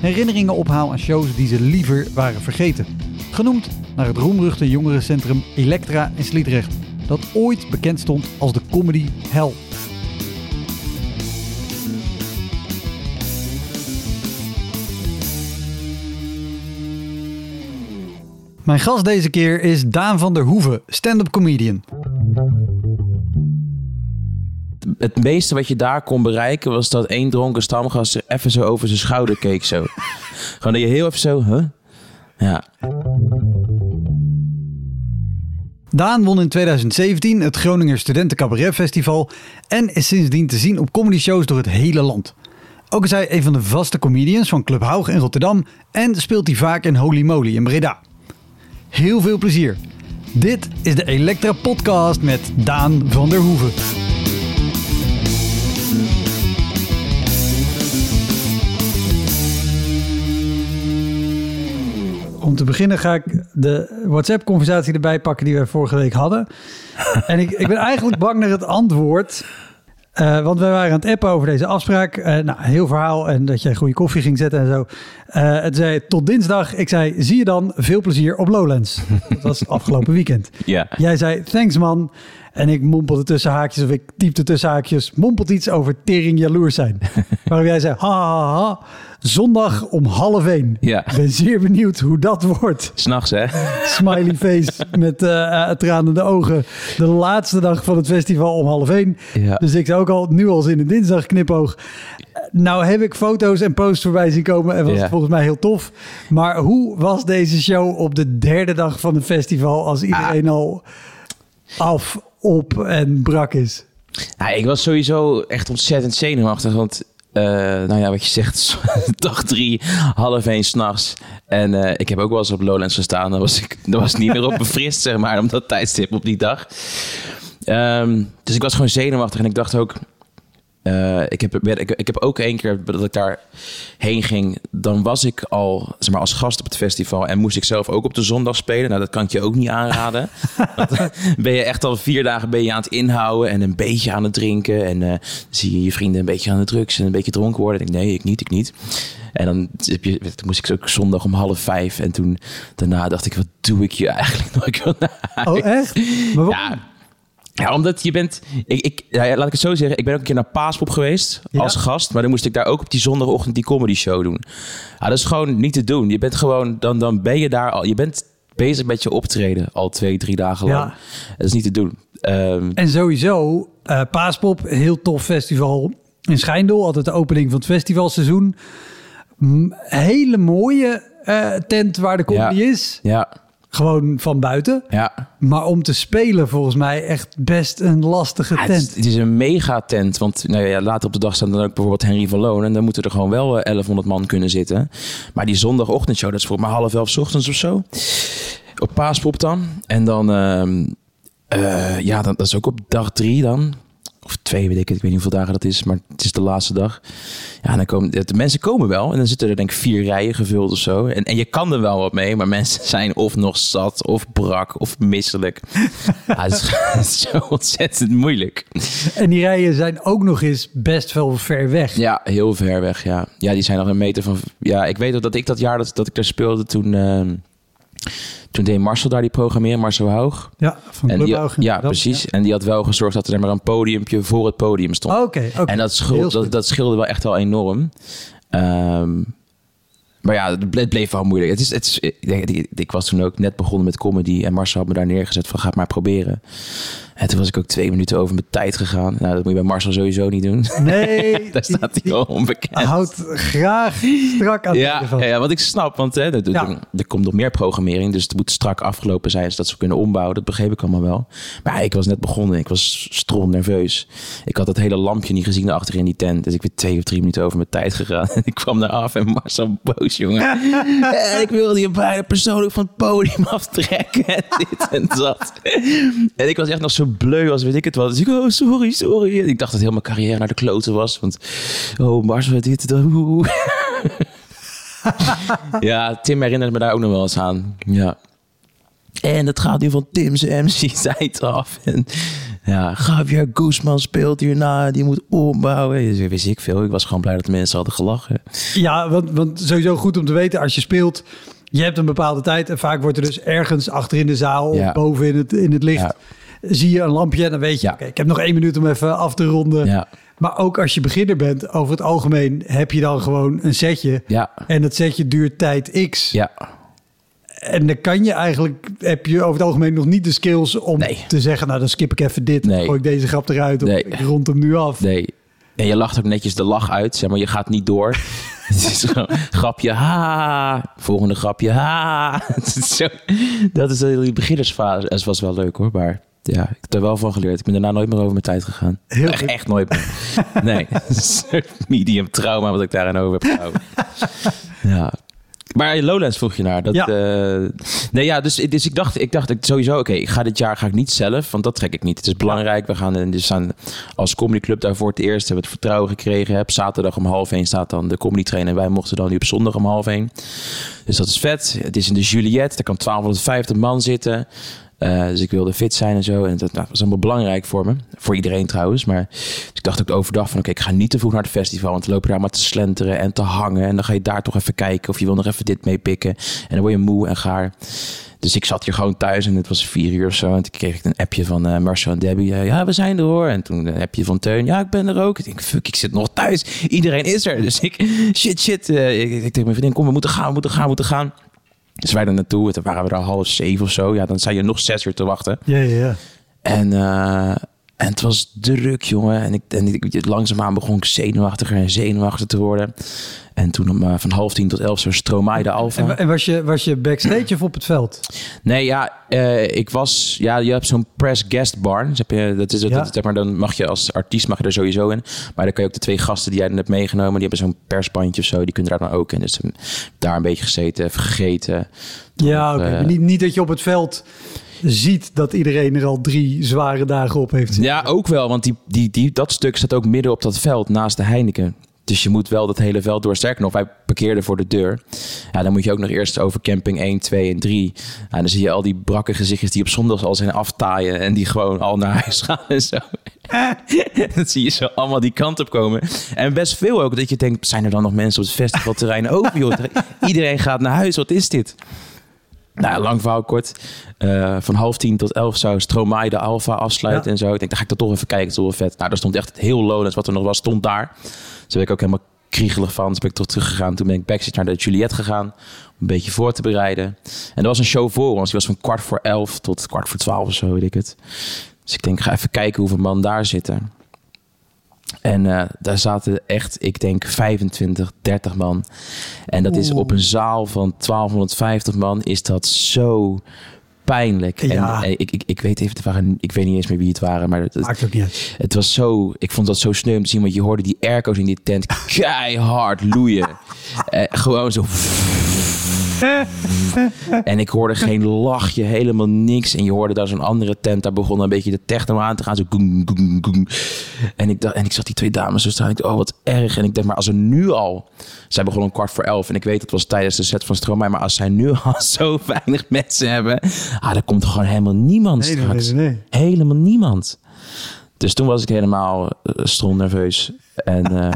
herinneringen ophaal aan shows die ze liever waren vergeten. Genoemd naar het roemruchte jongerencentrum Elektra in Sliedrecht, dat ooit bekend stond als de comedy hell. Mijn gast deze keer is Daan van der Hoeven, stand-up comedian. Het meeste wat je daar kon bereiken was dat één dronken stamgast even zo over zijn schouder keek zo. Gewoon dat je heel even zo, huh? Ja. Daan won in 2017 het Groninger Studenten Cabaret Festival en is sindsdien te zien op comedy shows door het hele land. Ook is hij een van de vaste comedians van Club Haug in Rotterdam en speelt hij vaak in Holy Moly in Breda. Heel veel plezier. Dit is de Elektra Podcast met Daan van der Hoeven. Om te beginnen ga ik de WhatsApp-conversatie erbij pakken die we vorige week hadden. En ik, ik ben eigenlijk bang naar het antwoord. Uh, want wij waren aan het appen over deze afspraak. Uh, nou, heel verhaal en dat jij goede koffie ging zetten en zo. Uh, het zei tot dinsdag. Ik zei, zie je dan, veel plezier op Lowlands. Dat was het afgelopen weekend. Ja. Jij zei, thanks man. En ik mompelde tussen haakjes, of ik typte tussen haakjes, mompelt iets over tering jaloers zijn. Waarop jij zei, ha, ha, ha, zondag om half één. Ja. Ik ben zeer benieuwd hoe dat wordt. S'nachts, hè? Smiley face met uh, tranende ogen. De laatste dag van het festival om half één. Ja. Dus ik zou ook al nu al in een dinsdag knipoog. Nou heb ik foto's en posts voorbij zien komen en was Ja. het volgens mij heel tof. Maar hoe was deze show op de derde dag van het festival als iedereen al af, op en brak is? Ja, ik was sowieso echt ontzettend zenuwachtig, want... eh, nou ja, wat je zegt, dag drie, half één s'nachts. En eh, ik heb ook wel eens op Lowlands gestaan. Dan was ik was niet meer op befrist, zeg maar, om dat tijdstip op die dag. Ehm, dus ik was gewoon zenuwachtig en ik dacht ook... eh, ik, heb, ik, ik heb ook één keer dat ik daar heen ging, dan was ik al zeg maar, als gast op het festival en moest ik zelf ook op de zondag spelen. Nou, dat kan ik je ook niet aanraden. Ben je echt al vier dagen ben je aan het inhouden en een beetje aan het drinken. En eh, zie je je vrienden een beetje aan de drugs en een beetje dronken worden. Ik denk, nee, ik niet, ik niet. En dan, heb je, toen moest ik ook zondag om half vijf. En toen daarna dacht ik, wat doe ik hier eigenlijk nog? Ik wil naar huis. Oh echt? Maar waarom? Ja, ja, omdat je bent... Ik, ik, ja, laat ik het zo zeggen. Ik ben ook een keer naar Paaspop geweest Ja. als gast. Maar dan moest ik daar ook op die zondagochtend die comedy show doen. Ja, dat is gewoon niet te doen. Je bent gewoon... Dan, dan ben je daar al... Je bent bezig met je optreden al twee, drie dagen lang. Ja. Dat is niet te doen. Ehm, En sowieso, eh Paaspop, heel tof festival in Schijndel. Altijd de opening van het festivalseizoen. M- hele mooie eh, tent waar de comedy Ja. is. ja, Gewoon van buiten. ja. Maar om te spelen volgens mij echt best een lastige Ja, het, is, tent. het is een megatent. Want nou ja, later op de dag staan dan ook bijvoorbeeld Henry van Loon. En dan moeten er gewoon wel eh, 1100 man kunnen zitten. Maar die zondagochtendshow, dat is voor mij half elf 's ochtends of zo. Op Paaspop dan. En dan, ehm, eh, ja, dan, dat is ook op dag drie dan. Of twee, weet ik het. Ik weet niet hoeveel dagen dat is. Maar het is de laatste dag. Ja, dan komen, de mensen komen wel. En dan zitten er denk ik vier rijen gevuld of zo. En, en je kan er wel wat mee. Maar mensen zijn of nog zat, of brak, of misselijk. ja, het, is, het is zo ontzettend moeilijk. En die rijen zijn ook nog eens best wel ver weg. Ja, heel ver weg, ja. Ja, die zijn nog een meter van... Ja, ik weet ook dat ik dat jaar dat, dat ik daar speelde, toen... ehm, toen deed Marcel daar die programmeren, Marcel Hoog. Ja, van En die, Clubhoog. ja, precies. En die had wel gezorgd dat er maar een podiumpje voor het podium stond. Oké, oké. en dat, Heel scheelde, dat, slim. dat scheelde wel echt wel enorm. Ehm, Maar ja, het ble- het bleef wel moeilijk. Het is, het is, ik, ik, ik was toen ook net begonnen met comedy en Marcel had me daar neergezet van ga het maar proberen. En toen was ik ook twee minuten over mijn tijd gegaan. Nou, dat moet je bij Marcel sowieso niet doen. Nee, daar staat hij wel onbekend. houdt graag strak aan Ja, van. ja, wat ik snap, want hè, er, er- Ja. er komt nog meer programmering. Dus het moet strak afgelopen zijn, zodat ze kunnen ombouwen. Dat begreep ik allemaal wel. Maar ik was net begonnen. Ik was stront nerveus. Ik had dat hele lampje niet gezien achter in die tent. Dus ik ben twee of drie minuten over mijn tijd gegaan. En ik kwam daar af en Marcel boos, jongen. en ik wilde je bijna persoonlijk van het podium aftrekken. En dit en dat. En ik was echt nog zo bleu als weet ik het wat. Dus ik, oh, sorry, sorry. En ik dacht dat heel mijn carrière naar de kloten was. Want, oh, Marcel, dit, dat, oeh. Ja, Tim herinnert me daar ook nog wel eens aan. Ja. En het gaat nu van Tim's MC-tijd af. En ja, Javier Guzman speelt hierna. Die moet ombouwen. Dus wist ik veel. Ik was gewoon blij dat de mensen hadden gelachen. Ja, want, want sowieso goed om te weten als je speelt. Je hebt een bepaalde tijd en vaak wordt er dus ergens achter in de zaal Ja. of boven in het, in het licht. Ja. Zie je een lampje en dan weet je, oké, ik heb nog één minuut om even af te ronden. Ja. Maar ook als je beginner bent, over het algemeen heb je dan gewoon een setje. Ja. En dat setje duurt tijd X. Ja. En dan kan je eigenlijk, heb je over het algemeen nog niet de skills om Nee. te zeggen, nou dan skip ik even dit. Nee. Dan gooi ik deze grap eruit of Nee. ik rond hem nu af. Nee. En je lacht ook netjes de lach uit, zeg maar. Je gaat niet door. Het is gewoon grapje, ha. Volgende grapje, ha. Het is zo, dat is die beginnersfase. Het was wel leuk hoor, maar ja, ik heb er wel van geleerd. Ik ben daarna nooit meer over mijn tijd gegaan. Heel echt, echt nooit meer. Nee, medium trauma wat ik daarin over heb gehouden. Ja. Maar Lowlands vroeg je naar. Dat, Ja. eh, nee, ja, dus, dus ik dacht, ik dacht sowieso, oké, ik ga dit jaar ga ik niet zelf, want dat trek ik niet. Het is belangrijk. We gaan dus staan als comedyclub daar voor het eerst, hebben we het vertrouwen gekregen. Heb zaterdag om half één staat dan de comedy trainer. En wij mochten dan nu op zondag om half één. Dus dat is vet. Het is in de Juliette. Daar kan 1250 man zitten. Eh, dus ik wilde fit zijn en zo. En dat nou, was allemaal belangrijk voor me. Voor iedereen trouwens. Maar dus ik dacht ook overdag van... oké, ik ga niet te vroeg naar het festival. Want dan lopen daar maar te slenteren en te hangen. En dan ga je daar toch even kijken of je wil nog even dit meepikken. En dan word je moe en gaar. Dus ik zat hier gewoon thuis en het was vier uur of zo. En toen kreeg ik een appje van eh, Marcel en Debbie. eh, ja, we zijn er hoor. En toen een appje van Teun. Ja, ik ben er ook. Ik denk, fuck, ik zit nog thuis. Iedereen is er. Dus ik, shit, shit. ik, ik tegen mijn vriendin, kom, we moeten gaan, we moeten gaan, we moeten gaan. Dus wij er naartoe. En toen waren we er half zeven of zo. Ja, dan sta je nog zes uur te wachten. Ja, ja, ja. En, eh, en het was druk, jongen. En, ik, en ik, langzaamaan begon ik zenuwachtiger en zenuwachtiger te worden. En toen om, eh, van half tien tot elf zo Stromae de Alfa. En, was, je, was je backstage of op het veld? Nee, ja, eh, ik was... Ja, je hebt zo'n press guest bar. Dus heb je, dat is het, Ja. zeg maar, dan mag je als artiest mag je er sowieso in. Maar dan kan je ook de twee gasten die jij hebt meegenomen... die hebben zo'n persbandje of zo. Die kunnen daar dan ook in. Dus eh, daar een beetje gezeten, even gegeten. Ja, oké. eh, niet, niet dat je op het veld ziet dat iedereen er al drie zware dagen op heeft. Ja, ook wel. Want die, die, dat stuk staat ook midden op dat veld naast de Heineken. Dus je moet wel dat hele veld door. Sterker nog, wij parkeerden voor de deur. Ja, dan moet je ook nog eerst over camping 1, 2 en 3. En dan zie je al die brakke gezichtjes die op zondag al zijn aftaaien. En die gewoon al naar huis gaan en zo. dan zie je zo allemaal die kant op komen. En best veel ook. Dat je denkt, zijn er dan nog mensen op het festivalterrein over? Joh? Iedereen gaat naar huis. Wat is dit? Nou, lang verhaal kort. Eh, van half tien tot elf zou Stromae de Alfa afsluiten Ja. en zo. Ik denk, dan ga ik dat toch even kijken. Het is wel vet. Nou, daar stond echt heel Lowlands. Wat er nog was, stond daar. Dus daar ben ik ook helemaal kriegelig van. Dus ben ik toch teruggegaan. Toen ben ik backstage naar de Juliette gegaan. Om een beetje voor te bereiden. En er was een show voor ons. Die was van kwart voor elf tot kwart voor twaalf of zo, weet ik het. Dus ik denk, ik ga even kijken hoeveel man daar zitten. En eh, daar zaten echt, ik denk 25, 30 man. En dat is op een zaal van 1250 man is dat zo pijnlijk. Ja. En, eh, ik, ik, ik weet even, het waren, ik weet niet eens meer wie het waren, maar het, het, Maakt ook niet uit. het was zo, ik vond dat zo sneu om te zien, want je hoorde die airco's in die tent keihard loeien. Eh, gewoon zo. En ik hoorde geen lachje, helemaal niks. En je hoorde daar zo'n andere tent, daar begon een beetje de techno aan te gaan. Zo goeng, goeng, goeng. En ik, dacht, en ik zag die twee dames zo staan. Ik dacht, oh wat erg. En ik dacht, maar als er nu al... Zij begonnen om kwart voor elf. En ik weet, het was tijdens de set van Stromae. Maar als zij nu al zo weinig mensen hebben... Ah, dan komt er gewoon helemaal niemand Nee, nee, straks. nee, nee. Helemaal niemand. Dus toen was ik helemaal uh, stront nerveus. En eh,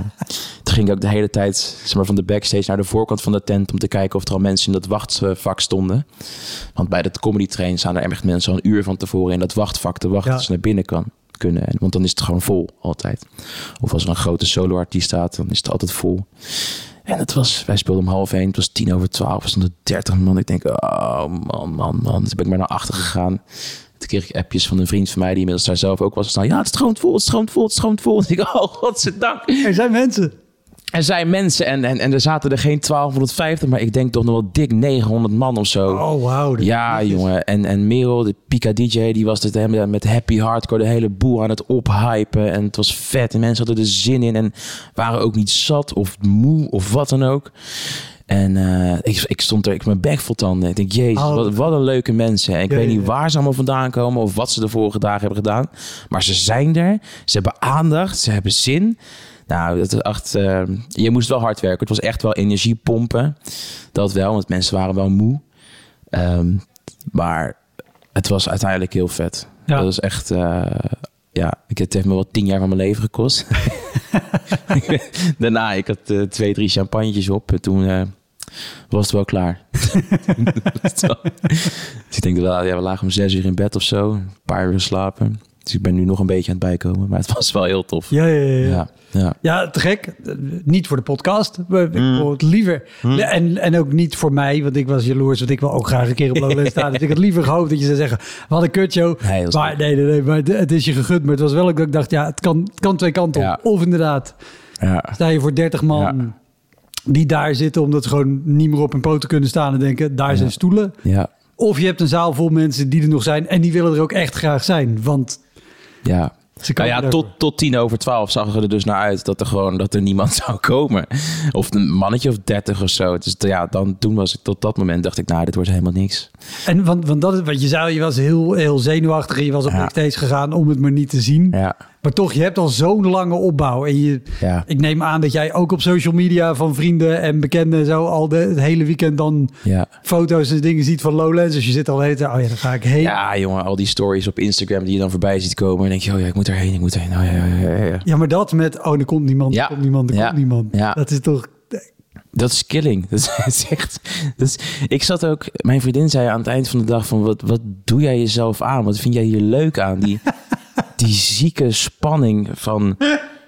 toen ging ik ook de hele tijd zeg maar, van de backstage naar de voorkant van de tent... om te kijken of er al mensen in dat wachtvak stonden. Want bij de comedy train staan er echt mensen al een uur van tevoren... in dat wachtvak te wachten Ja. als ze naar binnen kan, kunnen. En, want dan is het gewoon vol, altijd. Of als er een grote solo-artiest staat, dan is het altijd vol. En het was, wij speelden om half één, het was tien over twaalf, er stonden dertig man. Ik denk, oh man, man, man. Toen ben ik maar naar achter gegaan. Toen kreeg ik appjes van een vriend van mij, die inmiddels daar zelf ook was staan. Ja, het stroomt vol, het stroomt vol, het stroomt vol. En ik, oh, godzijdank. Er zijn mensen. Er zijn mensen en, en, en er zaten er geen 1250, maar ik denk toch nog wel dik 900 man of zo. Oh, wauw. Ja, jongen. En, en Merel, de Pika DJ, die was hem met happy hardcore de hele boel aan het ophypen. En het was vet. En mensen hadden er zin in en waren ook niet zat of moe of wat dan ook. En uh, ik, ik stond er, ik mijn bek vol tanden. Ik denk, jezus, Oh. wat, wat een leuke mensen. En ik Ja, weet ja, niet waar ze allemaal vandaan komen of wat ze de vorige dagen hebben gedaan. Maar ze zijn er. Ze hebben aandacht. Ze hebben zin. Nou, dat is echt, eh, je moest wel hard werken. Het was echt wel energie pompen. Dat wel, want mensen waren wel moe. Ehm, maar het was uiteindelijk heel vet. Ja. Dat is echt, eh, ja, ik, het heeft me wel tien jaar van mijn leven gekost. Daarna, ik had eh, twee, drie champagnetjes op. En toen eh, was het wel klaar. dus ik denk, dat, ja, we lagen om zes uur in bed of zo. Een paar uur slapen. Dus ik ben nu nog een beetje aan het bijkomen. Maar het was wel heel tof. Ja, ja, ja. ja. ja. ja. Ja, te gek. Niet voor de podcast. maar Ik Mm. wil het liever. En, en ook niet voor mij, want ik was jaloers. Want ik wil ook graag een keer op Lowlands staan. Dus ik had liever gehoopt dat je zou zeggen... Wat een kutshow. Nee, maar nee, nee, nee. Maar het- het is je gegund. Maar het was wel ook dat ik dacht... Ja, het kan, het kan twee kanten op. Of inderdaad, ja. sta je voor 30 man... Ja. Die daar zitten omdat ze gewoon niet meer op hun poten kunnen staan en denken, daar zijn stoelen. ja. Of je hebt een zaal vol mensen die er nog zijn en die willen er ook echt graag zijn. Want ja. ze Nou ja, tot, tot tien over twaalf zag er dus naar uit dat er gewoon dat er niemand zou komen. Of een mannetje of dertig of zo. Dus ja, dan toen was ik tot dat moment dacht ik, nou, dit wordt helemaal niks. En want, want dat is wat je zei, je was heel, heel zenuwachtig en je was op Ja. backstage gegaan om het maar niet te zien. Ja, Maar toch, je hebt al zo'n lange opbouw. En je, ja, ik neem aan dat jij ook op social media van vrienden en bekenden en zo al de, het hele weekend dan ja. foto's en dingen ziet van Lowlands. Dus je zit al de hele tijd, oh ja, daar ga ik heen. Ja. Jongen, al die stories op Instagram die je dan voorbij ziet komen. En denk je, oh ja, ik moet erheen, ik moet erheen. Oh, ja, ja, ja, ja. maar dat met, oh, er komt niemand, Ja. er komt niemand, er Ja. komt niemand. Ja. Dat is toch... Dat is killing. Dat is echt. Dat is, ik zat ook. Mijn vriendin zei aan het eind van de dag: van wat, wat doe jij jezelf aan? Wat vind jij hier leuk aan? Die, die zieke spanning van.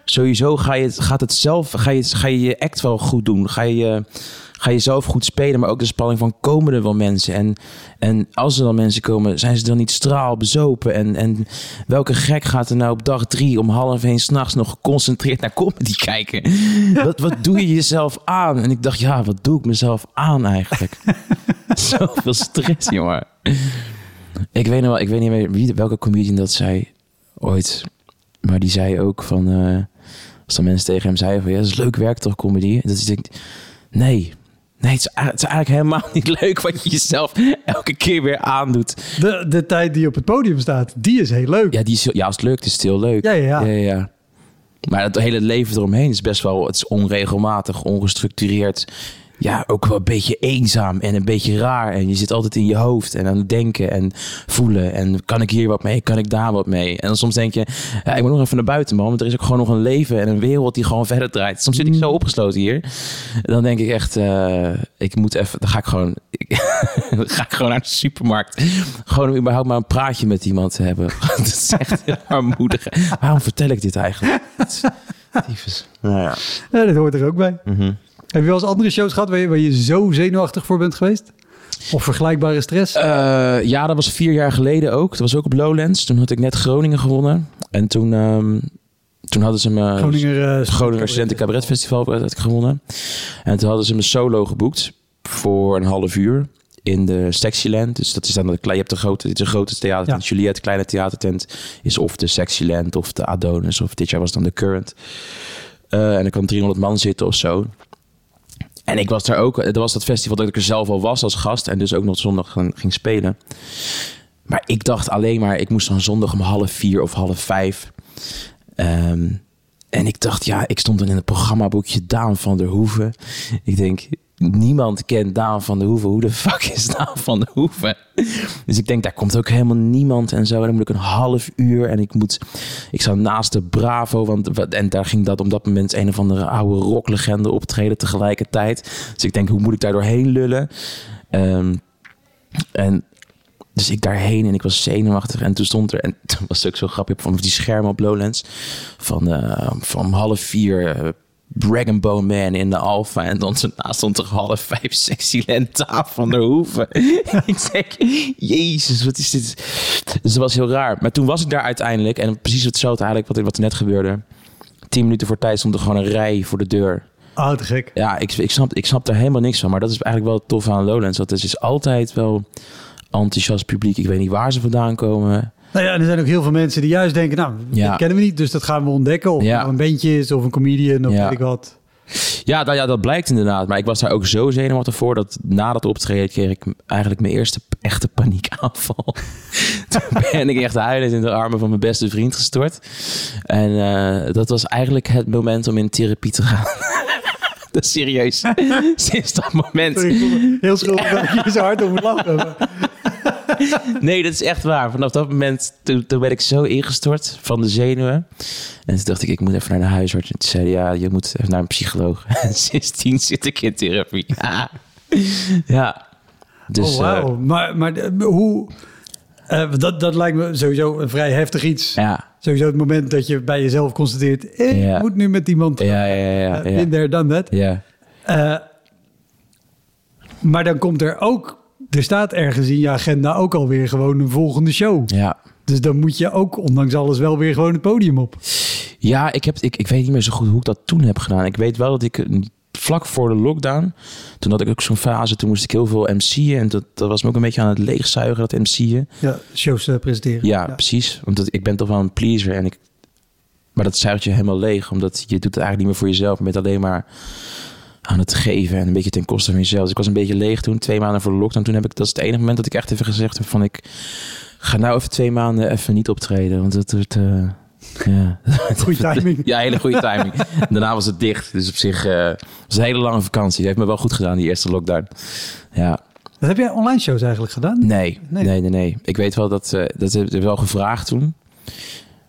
Sowieso ga je, gaat het zelf. Ga je, ga je je act wel goed doen? Ga je, ga je zelf goed spelen? Maar ook de spanning van: komen er wel mensen? En, en als er dan mensen komen, zijn ze dan niet straalbezopen? En, en welke gek gaat er nou op dag drie om half één s'nachts nog geconcentreerd naar comedy kijken? Wat, wat doe je jezelf aan? En ik dacht, ja, wat doe ik mezelf aan eigenlijk? Zoveel stress, jongen. Ik weet nog wel, ik weet niet meer wie, welke comedian dat zei ooit. Maar die zei ook van, eh, als dan mensen tegen hem zeiden van, ja, dat is leuk werk toch, comedy? Dat hij denkt, nee, nee, het is, eigenlijk- het is eigenlijk helemaal niet leuk wat je jezelf elke keer weer aandoet. De, de tijd die op het podium staat, die is heel leuk. Ja, die is, ja als het lukt, is het heel leuk. Ja, ja, ja. ja, ja. Maar het hele leven eromheen is best wel, het is onregelmatig, ongestructureerd. Ja, ook wel een beetje eenzaam en een beetje raar. En je zit altijd in je hoofd en aan het denken en voelen. En kan ik hier wat mee? Kan ik daar wat mee? En dan soms denk je, ja, ik moet nog even naar buiten, man. Want er is ook gewoon nog een leven en een wereld die gewoon verder draait. Soms zit ik zo opgesloten hier. Dan denk ik echt, eh, ik moet even, dan ga ik gewoon, dan ga ik gewoon naar de supermarkt. Gewoon om überhaupt maar een praatje met iemand te hebben. dat is echt heel armoedig. Waarom vertel ik dit eigenlijk? Tyfus. Nou ja. Ja, dat hoort er ook bij. Mhm. Heb je wel eens andere shows gehad waar je, waar je zo zenuwachtig voor bent geweest? Of vergelijkbare stress? Eh, ja, dat was vier jaar geleden ook. Dat was ook op Lowlands. Toen had ik net Groningen gewonnen. En toen, ehm, toen hadden ze me... Groninger, eh, Groninger Studenten Cabaret Festival had ik gewonnen. En toen hadden ze me solo geboekt voor een half uur in de Sexyland. Dus dat is dan de, je hebt de grote, dit is een grote theatertent. Ja. Juliette, kleine theatertent, is of de Sexyland of de Adonis. Of dit jaar was dan de Current. Eh, en er kan 300 man zitten of zo. En ik was daar ook, er was dat festival dat ik er zelf al was als gast en dus ook nog zondag ging, ging spelen. Maar ik dacht alleen maar, ik moest dan zondag om half vier of half vijf. Ehm, en ik dacht, ja, ik stond dan in het programmaboekje Daan van der Hoeven. Ik denk, niemand kent Daan van der Hoeven. Hoe de fuck is Daan van der Hoeven? Dus ik denk, daar komt ook helemaal niemand en zo. En dan moet ik een half uur en ik moet... Ik zat naast de Bravo, want, en daar ging dat op dat moment een of andere oude rocklegende optreden tegelijkertijd. Dus ik denk, hoe moet ik daar doorheen lullen? Ehm, en dus ik daarheen en ik was zenuwachtig. En toen stond er, en toen was het ook zo grappig, van die schermen op Lowlands. Van, uh, van half vier, uh, Dragon Bone Man in de Alpha. En dan naast stond er half vijf Sexyland Taaf van der Hoeven. ik denk, jezus, wat is dit? Dus dat was heel raar. Maar toen was ik daar uiteindelijk. En precies hetzelfde eigenlijk wat, wat er net gebeurde. Tien minuten voor tijd stond er gewoon een rij voor de deur. Oh, te gek. Ja, ik, ik, snap, ik snap er helemaal niks van. Maar dat is eigenlijk wel tof aan Lowlands. Want het is altijd wel enthousiast publiek. Ik weet niet waar ze vandaan komen. Nou ja, en er zijn ook heel veel mensen die juist denken, nou, Ja. dat kennen we niet, dus dat gaan we ontdekken. Of Ja. een bandje is, of een comedian, of Ja. weet ik wat. Ja, nou ja, dat blijkt inderdaad. Maar ik was daar ook zo zenuwachtig voor... dat na dat optreden kreeg ik eigenlijk mijn eerste echte paniekaanval. Toen ben ik echt huilend in de armen van mijn beste vriend gestort. En eh, dat was eigenlijk het moment om in therapie te gaan. dat is serieus. Sinds dat moment... Sorry, heel schuldig dat ik zo hard om lachen. Nee, dat is echt waar. Vanaf dat moment, toen, toen ben ik zo ingestort van de zenuwen. En toen dacht ik, ik moet even naar de huisarts. En toen zei ja, je moet even naar een psycholoog. En sindsdien zit ik in therapie. Ja. ja. Dus oh, wauw. maar, maar eh, hoe... eh, dat, dat lijkt me sowieso een vrij heftig iets. eh, ja. Sowieso het moment dat je bij jezelf constateert... eh, Ja. ik moet nu met iemand... Ja, ja, ja. ja, eh, done that. ja. Eh, maar dan komt er ook... Er staat ergens in je agenda ook alweer gewoon een volgende show. ja. Dus dan moet je ook, ondanks alles, wel weer gewoon het podium op. Ja, ik, heb, ik, ik weet niet meer zo goed hoe ik dat toen heb gedaan. Ik weet wel dat ik vlak voor de lockdown... toen had ik ook zo'n fase, toen moest ik heel veel MC'en. En dat, dat was me ook een beetje aan het leegzuigen, dat MC'en. Ja, shows eh, presenteren. Ja, precies. Want ik ben toch wel een pleaser. En ik, maar dat zuigt je helemaal leeg. Omdat je doet het eigenlijk niet meer voor jezelf. Je bent alleen maar aan het geven. En een beetje ten koste van jezelf. Dus ik was een beetje leeg toen. Twee maanden voor de lockdown. Toen heb ik, dat is het enige moment dat ik echt even gezegd heb van... Ik ga nou even twee maanden even niet optreden. Want het wordt... eh, ja. Goeie timing. Ja, hele goede timing. Daarna was het dicht. Dus op zich eh, was een hele lange vakantie. Die heeft me wel goed gedaan, die eerste lockdown. Ja. Wat heb jij online shows eigenlijk gedaan? Nee, Nee. nee, nee, nee. Ik weet wel dat, eh dat heb ik wel gevraagd toen.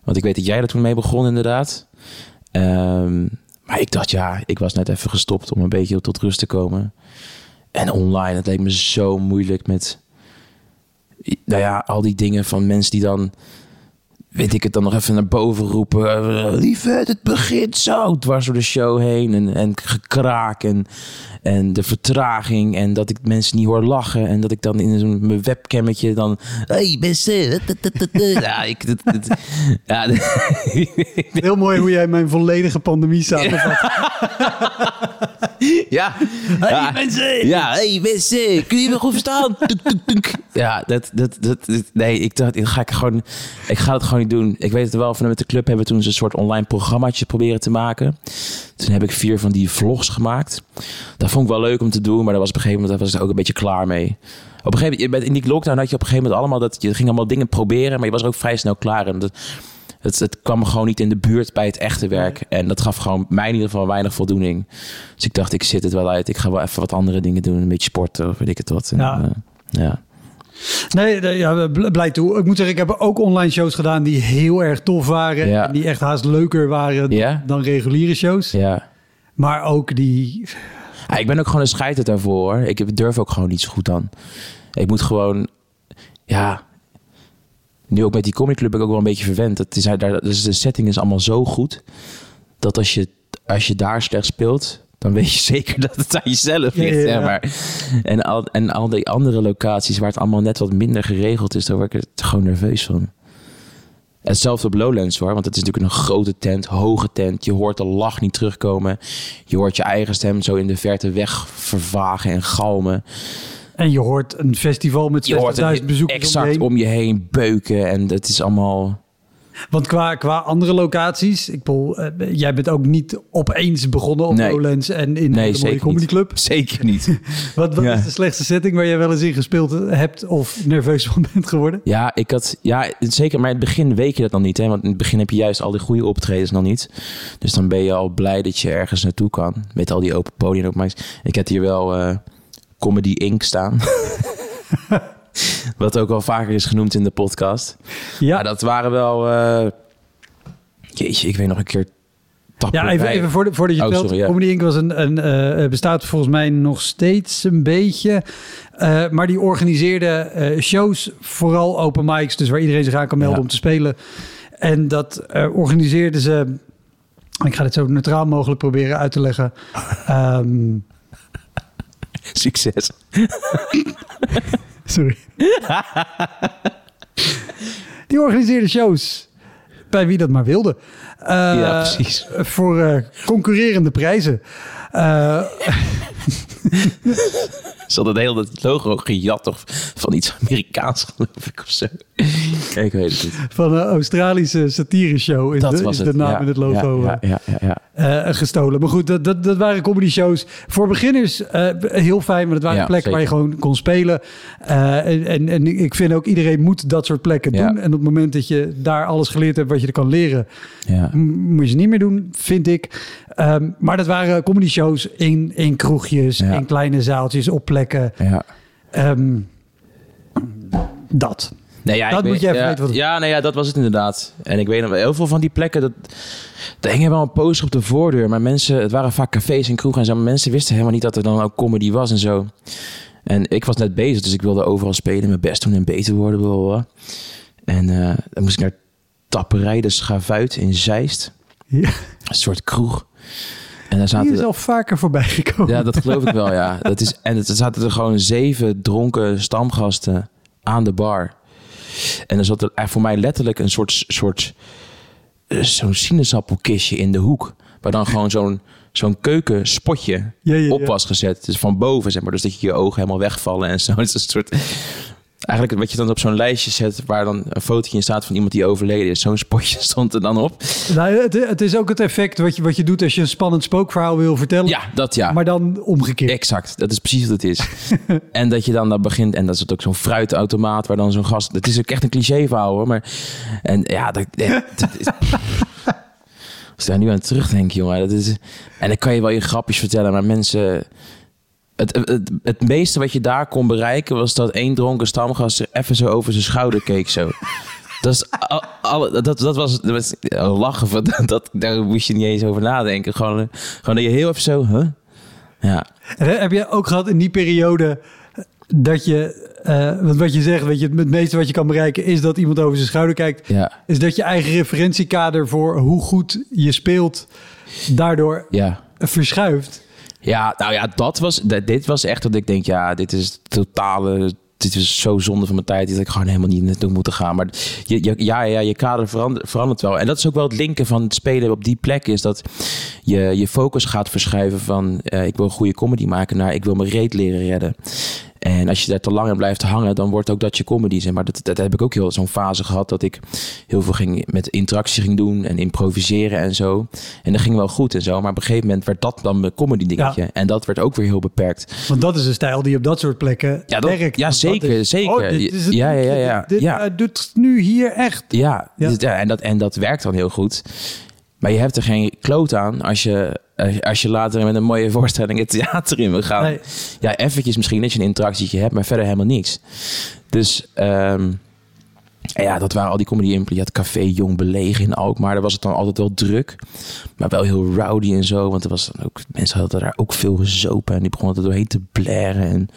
Want ik weet dat jij er toen mee begon, inderdaad. Ehm, maar ik dacht, ja, ik was net even gestopt om een beetje tot rust te komen. En online, het leek me zo moeilijk met... Nou ja, al die dingen van mensen die dan... Weet ik het dan nog even naar boven roepen. eh, Lieve, het begint zo. Dwars door de show heen. En, en gekraak. En, en de vertraging. En dat ik mensen niet hoor lachen. En dat ik dan in zo'n mijn webcammetje dan... Hey mensen. Ja, ik... dat- dat- Ja, Heel mooi hoe jij mijn volledige pandemie samenvat. ja. ja. mensen! Ja, hey mensen, kun je me goed verstaan? Ja, dat, dat, dat, dat- nee, ik dacht, ik ga ik gewoon, ik ga het gewoon niet doen. Ik weet het wel, van met de club hebben we toen een soort online programmaatje proberen te maken. Toen heb ik vier van die vlogs gemaakt. Dat vond ik wel leuk om te doen, maar daar was op een gegeven moment was ik ook een beetje klaar mee. Op een gegeven moment, in die lockdown had je op een gegeven moment allemaal dat je ging allemaal dingen proberen, maar je was er ook vrij snel klaar. En dat, het, het kwam gewoon niet in de buurt bij het echte werk. En dat gaf gewoon mij in ieder geval weinig voldoening. Dus ik dacht, ik zit het wel uit. Ik ga wel even wat andere dingen doen. Een beetje sporten of weet ik het wat. En, Ja. eh, ja. Nee, ja, bl- blij toe. Ik moet zeggen, ik heb ook online shows gedaan die heel erg tof waren. Ja. En die echt haast leuker waren dan- Ja? dan reguliere shows. ja. Maar ook die... Ja, ik ben ook gewoon een scheiter daarvoor. hoor. Ik durf ook gewoon niet zo goed dan. Ik moet gewoon... Ja... Nu ook met die comedyclub ben ik ook wel een beetje verwend. Het is, daar, dus de setting is allemaal zo goed... dat als je, als je daar slecht speelt... dan weet je zeker dat het aan jezelf ligt. ja, ja. Zeg maar. en, al, en al die andere locaties waar het allemaal net wat minder geregeld is... daar word ik er gewoon nerveus van. Hetzelfde op Lowlands hoor, want het is natuurlijk een grote tent, hoge tent. Je hoort de lach niet terugkomen. Je hoort je eigen stem zo in de verte weg vervagen en galmen. En je hoort een festival met 60.000 Je hoort het bezoekers exact om je heen beuken en het is allemaal... Want qua, qua andere locaties, ik bedoel, eh, jij bent ook niet opeens begonnen op Nee. Lowlands en in Nee, een mooie zeker comedy niet. club. Zeker niet. Wat, wat Ja. is de slechtste setting waar jij wel eens in gespeeld hebt of nerveus van bent geworden? Ja, ik had, ja, zeker. Maar in het begin weet je dat nog niet. Hè? Want in het begin heb je juist al die goede optredens nog niet. Dus dan ben je al blij dat je ergens naartoe kan. Met al die open podium ook. Ik heb hier wel eh, Comedy Inc. staan. Wat ook al vaker is genoemd in de podcast. Ja, Ja, dat waren wel... eh, Jeetje, ik weet nog een keer. Ja, even, even voor, voordat je Oh, het sorry, ja. Comedy Inc. Was een, een, eh, bestaat volgens mij nog steeds een beetje. Eh, maar die organiseerde eh, shows, vooral open mics. Dus waar iedereen zich aan kan melden Ja. om te spelen. En dat organiseerden ze... Ik ga dit zo neutraal mogelijk proberen uit te leggen. Ehm, Succes. sorry. die organiseerde shows bij wie dat maar wilde. Eh, Ja, precies. Voor eh, concurrerende prijzen. Eh, Ze hadden de hele het logo gejat of van iets Amerikaans geloof ik of zo. ik weet het niet. van een Australische satireshow is, Dat de, was is het. de naam ja, en het logo Ja, ja, ja, ja, ja. eh, gestolen. Maar goed, dat, dat, dat waren comedy shows. Voor beginners eh, heel fijn, maar dat waren Ja, plekken waar je gewoon kon spelen. Eh, en, en, en ik vind ook iedereen moet dat soort plekken Ja. doen. En op het moment dat je daar alles geleerd hebt wat je er kan leren, moet je ze niet meer doen, vind ik. Ehm, maar dat waren comedy shows in, in kroegjes, Ja. in kleine zaaltjes, op plekken. ja. Ehm, dat. Nee, ja, Dat moet weet- je even ja, weten wat Ja, nee, ja, dat was het inderdaad. En ik weet nog wel, heel veel van die plekken, dat, er hingen wel een poster op de voordeur. Maar mensen, het waren vaak cafés en kroegen en zo. Maar mensen wisten helemaal niet dat er dan ook comedy was en zo. En ik was net bezig, dus ik wilde overal spelen, mijn best doen en beter worden. En eh, dan moest ik naar Tapperij de Schavuit in Zeist. Ja, Een soort kroeg. En daar die is al vaker voorbij gekomen. Ja, dat geloof ik wel, ja. Dat is, en er zaten er gewoon zeven dronken stamgasten aan de bar. En er zat er echt voor mij letterlijk een soort, soort eh, zo'n sinaasappelkistje in de hoek. Waar dan gewoon zo'n zo'n keukenspotje Ja, ja, op was gezet. Dus van boven, zeg maar. Dus dat je je ogen helemaal wegvallen en zo. Het is een soort... Eigenlijk wat je dan op zo'n lijstje zet... waar dan een fotootje in staat van iemand die overleden is. Zo'n spotje stond er dan op. Nou, het, het is ook het effect wat je, wat je doet als je een spannend spookverhaal wil vertellen. Ja, dat ja. Maar dan omgekeerd. Exact, dat is precies wat het is. en dat je dan daar begint, en dat is het ook zo'n fruitautomaat waar dan zo'n gast. Het is ook echt een cliché verhaal hoor, maar. En ja, dat, dat, dat is. Als ik daar nu aan terugdenk, jongen. Dat is, en dan kan je wel je grapjes vertellen, maar mensen. Het, het, het, meeste wat je daar kon bereiken was dat één dronken stamgast er even zo over zijn schouder keek. Zo. Dat, is al, al- dat, dat was, dat was lachen. Van, dat, daar moest je niet eens over nadenken. Gewoon, gewoon dat je heel even zo. Huh? Ja. En heb je ook gehad in die periode dat je, want wat je zegt, weet je, het meeste wat je kan bereiken is dat iemand over zijn schouder kijkt. Ja. Is dat je eigen referentiekader voor hoe goed je speelt daardoor Ja. verschuift. Ja, nou ja, dat was, dit was echt dat ik denk, ja, dit is totale, dit is zo zonde van mijn tijd, dat ik gewoon helemaal niet naartoe moeten gaan. Maar je, ja, ja, je kader verandert, verandert wel. En dat is ook wel het linken van het spelen op die plek, is dat je je focus gaat verschuiven van, eh, ik wil goede comedy maken, naar ik wil mijn reet leren redden. En als je daar te lang in blijft hangen, dan wordt ook dat je comedy. Zeg maar dat, dat heb ik ook heel zo'n fase gehad dat ik heel veel ging met interactie ging doen en improviseren en zo. En dat ging wel goed en zo. Maar op een gegeven moment werd dat dan mijn comedy dingetje. Ja. En dat werd ook weer heel beperkt. Want dat is een stijl die op dat soort plekken Ja, dat- werkt. ja, zeker, is- zeker. Oh, dit is het, Ja, ja, ja, ja. Dit, Ja. hij doet nu hier echt. Ja, Ja. dus- ja, en, dat, en dat werkt dan heel goed. Maar je hebt er geen kloot aan als je, als- als je later met een mooie voorstelling het theater in wil gaan. Nee. Ja, eventjes misschien dat je een interactietje hebt, maar verder helemaal niks. Dus ehm, ja, dat waren al die comedy impro. Je had Café Jong Belegen in Alkmaar. Daar was het dan altijd wel druk. Maar wel heel rowdy en zo. Want er was dan ook, mensen hadden daar ook veel gezopen. En die begonnen er doorheen te blaren. En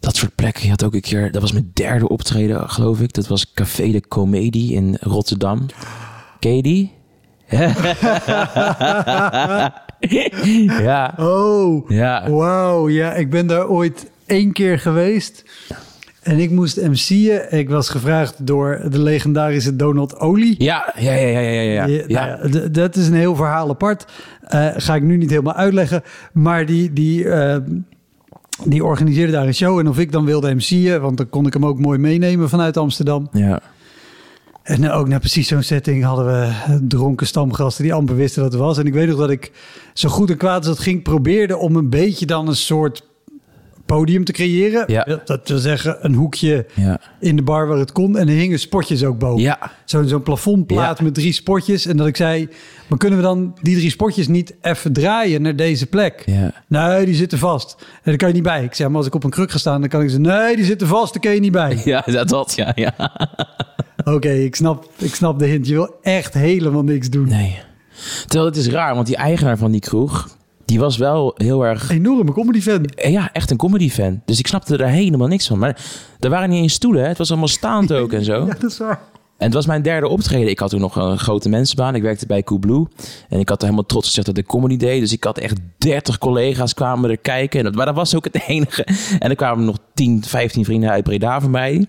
dat soort plekken. Je had ook een keer, dat was mijn derde optreden, geloof ik. Dat was Café de Comedie in Rotterdam. Ken je die? ja, Oh, ja. wauw. Ja, ik ben daar ooit één keer geweest. En ik moest MC'en. Ik was gevraagd door de legendarische Donald Olie. Ja, ja, ja, ja, ja, ja. Ja, ja. nou ja, dat is een heel verhaal apart. Eh, ga ik nu niet helemaal uitleggen. Maar die, die, eh, die organiseerde daar een show. En of ik dan wilde MC'en, want dan kon ik hem ook mooi meenemen vanuit Amsterdam. ja. En ook na precies zo'n setting hadden we dronken stamgasten die amper wisten wat het was. En ik weet nog dat ik zo goed en kwaad als dat ging probeerde om een beetje dan een soort podium te creëren. Ja. Dat wil zeggen een hoekje Ja. in de bar waar het kon. En er hingen spotjes ook boven. Ja. Zo'n zo'n plafondplaat met drie spotjes. En dat ik zei, maar kunnen we dan die drie spotjes niet even draaien naar deze plek? Ja. Nee, die zitten vast. En daar kan je niet bij. Ik zeg, maar als ik op een kruk ga staan, dan kan ik zeggen, nee, die zitten vast, daar kan je niet bij. Ja, dat, dat ja, ja. Oké, ik, snap, ik snap de hint. Je wil echt helemaal niks doen. Nee. Terwijl het is raar, want die eigenaar van die kroeg, die was wel heel erg... Enorme comedy-fan. Eh, Ja, echt een comedy-fan. Dus ik snapte er helemaal niks van. Maar er waren niet eens stoelen, hè. Het was allemaal staand ook en zo. Ja, dat is waar. En het was mijn derde optreden. Ik had toen nog een grote mensenbaan. Ik werkte bij Coolblue. En ik had er helemaal trots gezegd dat ik comedy deed. Dus ik had echt 30 collega's kwamen er kijken. En dat, maar dat was ook het enige. En er kwamen nog 10, 15 vrienden uit Breda van mij.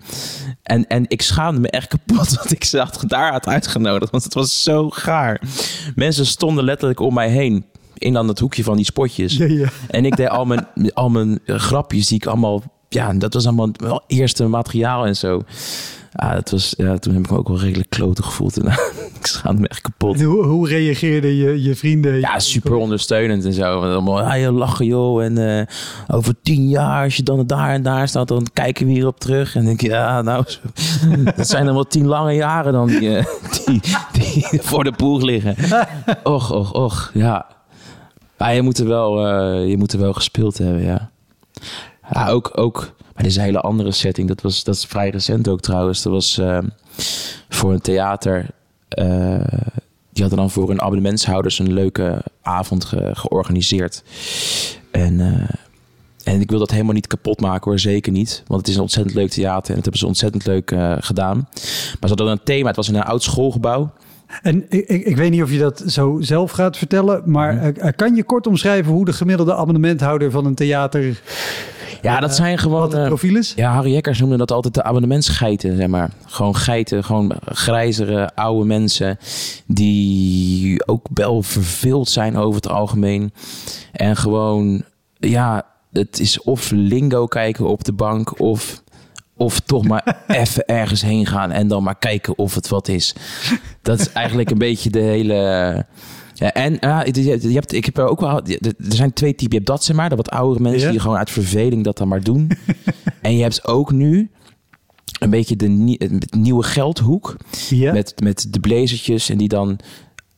En, en ik schaamde me echt kapot dat ik ze had, daar had uitgenodigd. Want het was zo gaar. Mensen stonden letterlijk om mij heen. In dan het hoekje van die spotjes. Ja, ja. En ik deed al mijn, al mijn grapjes die ik allemaal... Ja, dat was allemaal wel eerste materiaal en zo. Ja, dat was, ja, toen heb ik me ook wel redelijk kloten gevoeld. En, ik schaamde me echt kapot. En hoe, hoe reageerden je, je vrienden? Ja, super ondersteunend en zo. Want Allemaal, je lachen joh. En eh, over tien jaar, als je dan daar en daar staat, dan kijken we hierop terug. En denk je, ja, nou, dat zijn dan wel tien lange jaren dan die, eh, die, die voor de boeg liggen. Och, och, och, ja. Maar je moet er wel, eh, je moet er wel gespeeld hebben, ja. Ja, ook, ook bij deze hele andere setting. Dat, was, dat is vrij recent ook trouwens. Dat was eh, voor een theater. eh, die hadden dan voor hun abonnementshouders een leuke avond ge- georganiseerd. En, eh, en ik wil dat helemaal niet kapot maken hoor, zeker niet. Want het is een ontzettend leuk theater en dat hebben ze ontzettend leuk gedaan. Maar ze hadden een thema, het was in een oud schoolgebouw. En ik, ik, ik weet niet of je dat zo zelf gaat vertellen, maar Mhm. eh, kan je kort omschrijven hoe de gemiddelde abonnementhouder van een theater Ja, dat zijn gewoon... eh, profiel is? Ja, Harry Jekkers noemde dat altijd de abonnementsgeiten, zeg maar. Gewoon geiten, gewoon grijzere oude mensen die ook wel verveeld zijn over het algemeen. En gewoon, ja, het is of lingo kijken op de bank of, of toch maar even ergens heen gaan en dan maar kijken of het wat is. Dat is eigenlijk een beetje de hele... Ja, en ja, je hebt, ik heb er ook wel. Er zijn twee typen. Je hebt dat, zeg maar, dat wat oudere mensen Ja. die gewoon uit verveling dat dan maar doen. en je hebt ook nu een beetje de nieuwe geldhoek. Ja. Met, met de blazertjes en die dan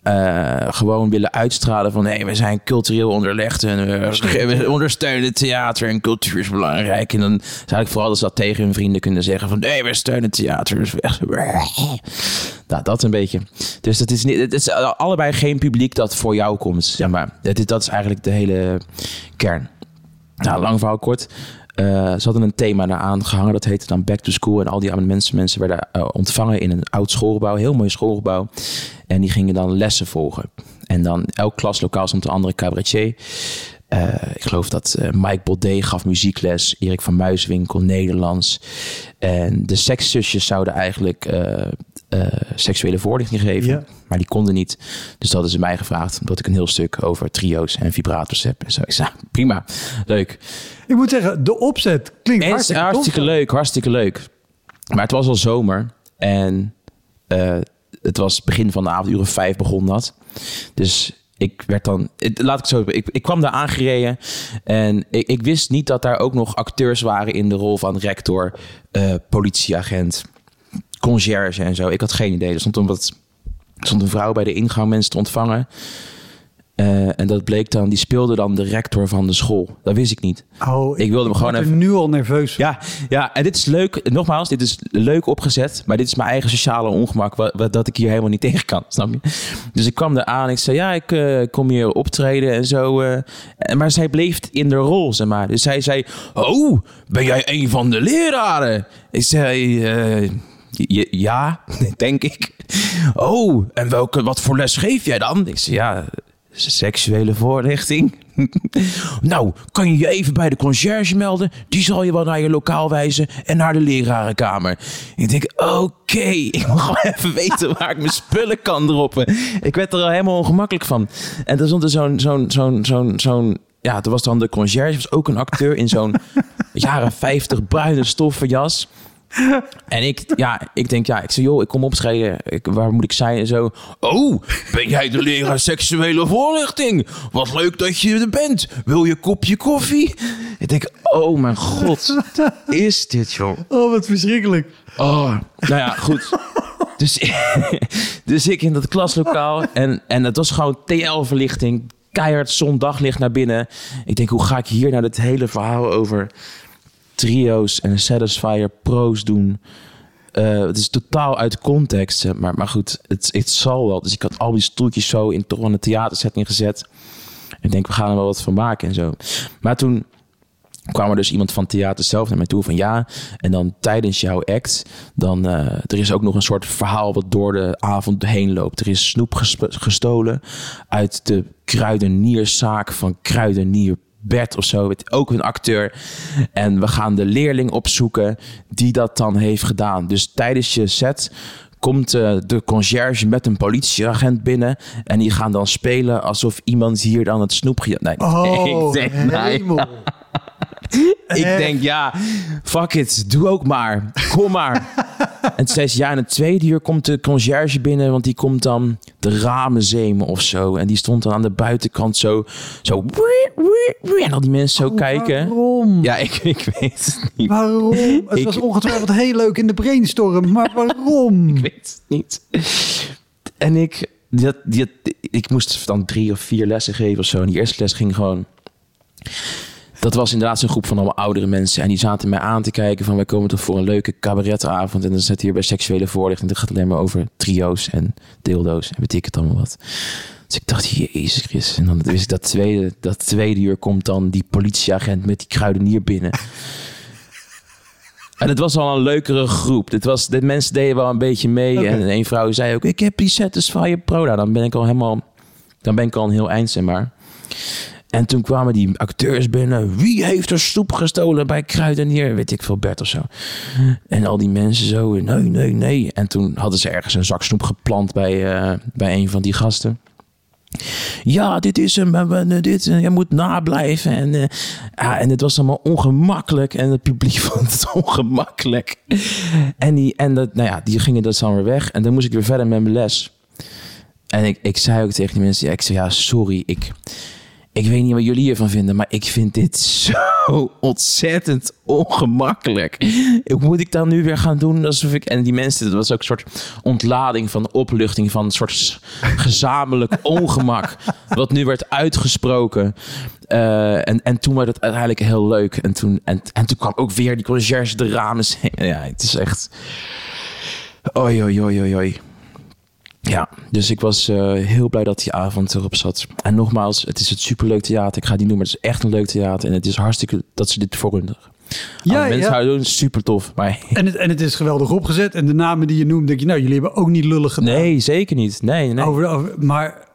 eh, gewoon willen uitstralen van... nee, we zijn cultureel onderlegd en we, we ondersteunen het theater en cultuur is belangrijk. En dan zou ik vooral dat ze dat tegen hun vrienden kunnen zeggen van... nee, we steunen theater. Dus echt... Nou, dat een beetje. Dus het is, niet, het is allebei geen publiek dat voor jou komt. Zeg maar. dat, is, dat is eigenlijk de hele kern. Nou, lang verhaal kort. Eh, ze hadden een thema daar aangehangen. Dat heette dan Back to School. En al die mensen, mensen werden eh, ontvangen in een oud schoolgebouw. Heel mooi schoolgebouw. En die gingen dan lessen volgen. En dan elk klaslokaal stond een andere cabaretier. Eh, ik geloof dat Mike Baudet gaf muziekles. Erik van Muiswinkel, Nederlands. En de sekszusjes zouden eigenlijk eh, seksuele voorlichting geven. Ja. Maar die konden niet. Dus dat hadden ze mij gevraagd. Omdat ik een heel stuk over trio's en vibrators heb. En zo. Ik zei, prima, leuk. Ik moet zeggen, de opzet klinkt En is hartstikke, leuk, hartstikke leuk. Maar het was al zomer. En eh, het was begin van de avond, of vijf begon dat. Dus ik werd dan... Laat ik het zo ik, ik kwam daar aangereden. En ik, ik wist niet dat daar ook nog acteurs waren in de rol van rector, eh, politieagent, conciërge en zo. Ik had geen idee. Er stond een, wat, er stond een vrouw bij de ingang mensen te ontvangen. Eh, en dat bleek dan, die speelde dan de rector van de school. Dat wist ik niet. Oh, Ik wilde hem gewoon even- er nu al nerveus. van. Ja, ja, en dit is leuk. Nogmaals, dit is leuk opgezet. Maar dit is mijn eigen sociale ongemak. Wat, wat- dat ik hier helemaal niet tegen kan. Snap je? Dus ik kwam daar aan. Ik zei, ja, ik eh, kom hier optreden en zo. eh. En- maar zij bleef in de rol, zeg maar. Dus zij zei, oh, ben jij een van de leraren? Ik zei, eh, "J- ja, denk ik. Oh, en welke, wat voor les geef jij dan? Ik zei, ja, seksuele voorlichting. nou, kan je je even bij de conciërge melden? Die zal je wel naar je lokaal wijzen en naar de lerarenkamer. Ik denk, oké, ik moet gewoon even weten waar ik mijn spullen kan droppen. Ik werd er al helemaal ongemakkelijk van. En er stond er zo'n, zo'n, zo'n, zo'n, zo'n, ja, er was dan de conciërge, was ook een acteur in zo'n jaren 50 bruine stoffen jas. En ik, ja, ik denk, ja, ik zeg, joh, ik kom. Ik, waar moet ik zijn en zo? Oh, ben jij de leraar seksuele voorlichting? Wat leuk dat je er bent. Wil je een kopje koffie? Ik denk, oh mijn god, wat is dit, joh? Oh, wat verschrikkelijk. Oh, nou ja, goed. Dus, dus ik in dat klaslokaal en, en het was gewoon TL-verlichting. Keihard zondaglicht naar binnen. Ik denk, hoe ga ik hier nou dit hele verhaal over trio's en Satisfyer pro's doen? Eh, het is totaal uit context. Maar, maar goed, het, het zal wel. Dus ik had al die stoeltjes zo in toch een theatersetting gezet. Ik denk, we gaan er wel wat van maken en zo. Maar toen kwam er dus iemand van theater zelf naar mij toe van ja. En dan tijdens jouw act, dan eh, er is ook nog een soort verhaal wat door de avond heen loopt. Er is snoep gestolen uit de kruidenierzaak van kruidenier Bert of zo, weet- ook een acteur. En we gaan de leerling opzoeken die dat dan heeft gedaan. Dus tijdens je set komt eh, de conciërge met een politieagent binnen. En die gaan dan spelen alsof iemand hier dan het snoep... ge- Nee, Oh, ik denk, nee. hemel. Ik denk, ja, fuck it, doe ook maar. Kom maar. en toen zei ze, ja, in het tweede uur komt de conciërge binnen, want die komt dan de ramen zemen of zo. En die stond dan aan de buitenkant zo, zo, en al die mensen zo kijken. Waarom? Ja, ik, ik weet het niet. Waarom? Het Ik- was ongetwijfeld heel leuk in de brainstorm, maar waarom? Ik weet het niet. En ik, dat, die, ik moest dan drie of vier lessen geven of zo. En die eerste les ging gewoon... Dat was inderdaad zo'n groep van allemaal oudere mensen. En die zaten mij aan te kijken van... wij komen toch voor een leuke cabaretavond. En dan zit hier bij seksuele voorlichting. Dat gaat alleen maar over trio's en dildo's. En weet ik het allemaal wat. Dus ik dacht, jezus Christus. En dan wist ik dat tweede, dat tweede uur komt dan die politieagent met die kruidenier binnen. En het was al een leukere groep. Dit was, de mensen deden wel een beetje mee. En een vrouw zei ook, ik heb die Satisfyer Pro. Nou, dan ben ik al helemaal... Dan ben ik al een heel eind, zeg maar. En toen kwamen die acteurs binnen. Wie heeft er soep gestolen bij Kruidenier? Weet ik veel, Bert of zo. En al die mensen zo, nee, nee, nee. En toen hadden ze ergens een zak snoep geplant bij, eh, bij een van die gasten. Ja, dit is hem. we- Dit, en je moet nablijven. En, eh, ja, en het was allemaal ongemakkelijk. En het publiek vond het ongemakkelijk. En, die, en dat, nou ja, die gingen dus dan weer weg. En dan moest ik weer verder met mijn les. En ik, ik zei ook tegen die mensen, ik zei, ja, sorry, ik, ik weet niet wat jullie hiervan vinden, maar ik vind dit zo ontzettend ongemakkelijk. Ik, moet ik dan nu weer gaan doen alsof ik... En die mensen, dat was ook een soort ontlading van opluchting van een soort gezamenlijk ongemak, wat nu werd uitgesproken. Eh, en, en toen werd het uiteindelijk heel leuk. En toen, en, en toen kwam ook weer die conciërge de ramen. Ja, het is echt... Oi, oi, oi, oi, oi. Ja, dus ik was eh, heel blij dat die avond erop zat. En nogmaals, het is het superleuk theater. Ik ga die noemen, het is echt een leuk theater. En het is hartstikke dat ze dit voorrunden. Ja, mensen ja. zouden doen, super tof. Maar En het, en het is geweldig opgezet. En de namen die je noemt, denk je, nou, jullie hebben ook niet lullig gedaan. nee, zeker niet. Nee, nee. Over, over, maar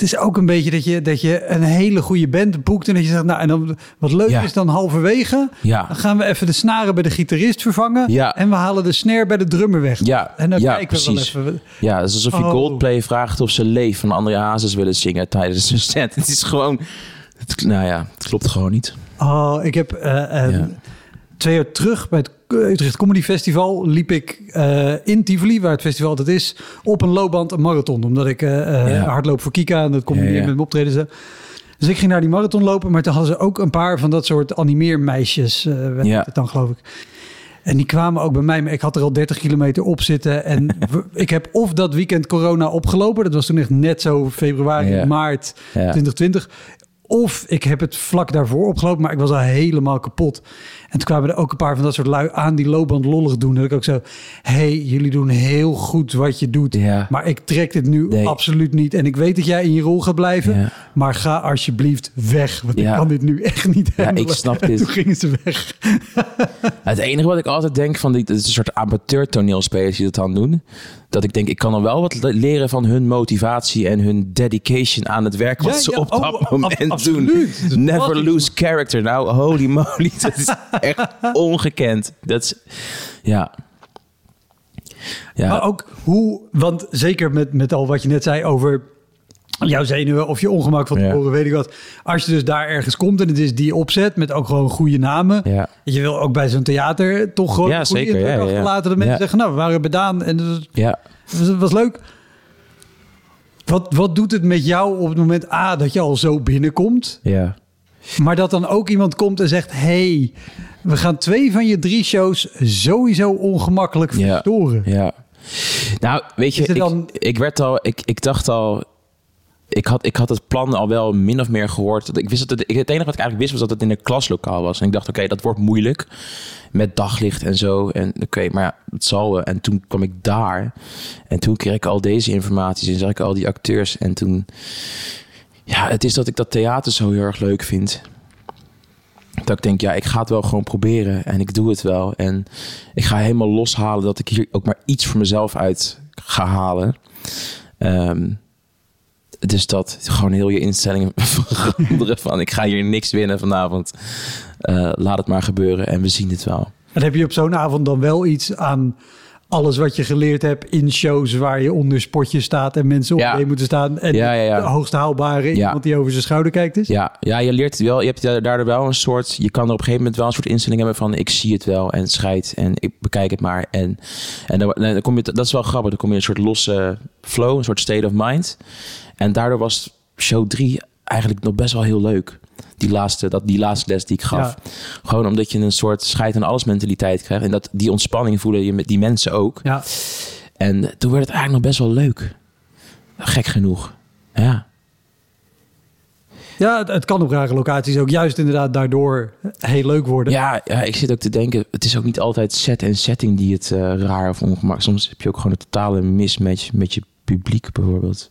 het is ook een beetje dat je, dat je een hele goede band boekt. En dat je zegt, nou, en dan, wat leuk Ja. is dan halverwege. Ja. Dan gaan we even de snaren bij de gitarist vervangen. Ja. En we halen de snare bij de drummer weg. Ja, en dan ja, kijken we wel precies. even. Ja, het is alsof je Oh. Coldplay vraagt of ze Leef van André Hazes willen zingen tijdens een set. Het is gewoon... Het, nou ja, het klopt gewoon niet. Oh, ik heb eh, eh, twee jaar terug bij het Utrecht Comedy Festival liep ik eh, in Tivoli, waar het festival altijd is, op een loopband een marathon. Omdat ik eh, Ja. hardloop voor Kika en dat ja. met mijn optreden. Dus ik ging naar die marathon lopen, maar toen hadden ze ook een paar van dat soort animeermeisjes, werd Ja. het dan geloof ik. En die kwamen ook bij mij, maar ik had er al 30 kilometer op zitten. En ik heb of dat weekend corona opgelopen, dat was toen echt net zo februari, Ja. maart Ja. 2020. Of ik heb het vlak daarvoor opgelopen, maar ik was al helemaal kapot. En toen kwamen er ook een paar van dat soort lui aan die loopband lollig doen. Dat ik ook zo, hey, jullie doen heel goed wat je doet. Ja. Maar ik trek dit nu Nee. absoluut niet. En ik weet dat jij in je rol gaat blijven. Ja. Maar ga alsjeblieft weg. Want Ja. ik kan dit nu echt niet Ja, handelen. ik snap En dit. toen gingen ze weg. Het enige wat ik altijd denk van die, het is een soort amateur toneelspelers die dat dan doen. Dat ik denk, ik kan er wel wat le- leren van hun motivatie en hun dedication aan het werk wat Ja, ze ja, op oh, dat ab- moment doen. Never lose character. Nou, holy moly. Dat is echt ongekend. Dat is, ja. Ja, Maar ook hoe, want zeker met, met al wat je net zei over jouw zenuwen of je ongemak van Ja. tevoren, weet ik wat. Als je dus daar ergens komt en het is die opzet met ook gewoon goede namen. ja. Je wil ook bij zo'n theater toch gewoon Ja, goede zeker, ja, achterlaten. Dat mensen zeggen, nou, we waren bedaan en het ja. was, het was leuk. Wat, wat doet het met jou op het moment A dat je al zo binnenkomt, ja. Maar dat dan ook iemand komt en zegt, hey, we gaan twee van je drie shows sowieso ongemakkelijk Ja. verstoren. Ja. Nou, weet je, dan- ik, ik werd al, ik, ik dacht al, ik had, ik had het plan al wel min of meer gehoord. Ik wist dat het, het enige wat ik eigenlijk wist was dat het in een klaslokaal was. En ik dacht, oké, dat wordt moeilijk. Met daglicht en zo. En oké, maar ja, het zal wel. En toen kwam ik daar. En toen kreeg ik al deze informaties. En zag ik al die acteurs. En toen... Ja, het is dat ik dat theater zo heel erg leuk vind. Dat ik denk, ja, ik ga het wel gewoon proberen. En ik doe het wel. En ik ga helemaal loshalen dat ik hier ook maar iets voor mezelf uit ga halen. Um, dus dat gewoon heel je instellingen veranderen van ik ga hier niks winnen vanavond. Uh, laat het maar gebeuren en we zien het wel. En heb je op zo'n avond dan wel iets aan alles wat je geleerd hebt in shows waar je onder spotjes staat en mensen op je moeten staan en ja, ja, de hoogst haalbare iemand die over zijn schouder kijkt is? Ja, ja je leert wel, je hebt daardoor wel een soort, je kan er op een gegeven moment wel een soort instelling hebben van ik zie het wel en het scheidt en ik bekijk het maar. En, en dan, dan kom je, dat is wel grappig, dan kom je een soort losse flow, een soort state of mind. En daardoor was show 3 eigenlijk nog best wel heel leuk. Die laatste, dat, die laatste les die ik gaf. Gewoon omdat je een soort scheid aan alles mentaliteit krijgt. En dat die ontspanning voelen je met die mensen ook. Ja. En toen werd het eigenlijk nog best wel leuk. Gek genoeg. Ja. Ja, het, het, kan op rare locaties ook juist inderdaad daardoor heel leuk worden. Ja, ja, ik zit ook te denken, het is ook niet altijd set en setting die het uh, raar of ongemak. Soms heb je ook gewoon een totale mismatch met je publiek bijvoorbeeld.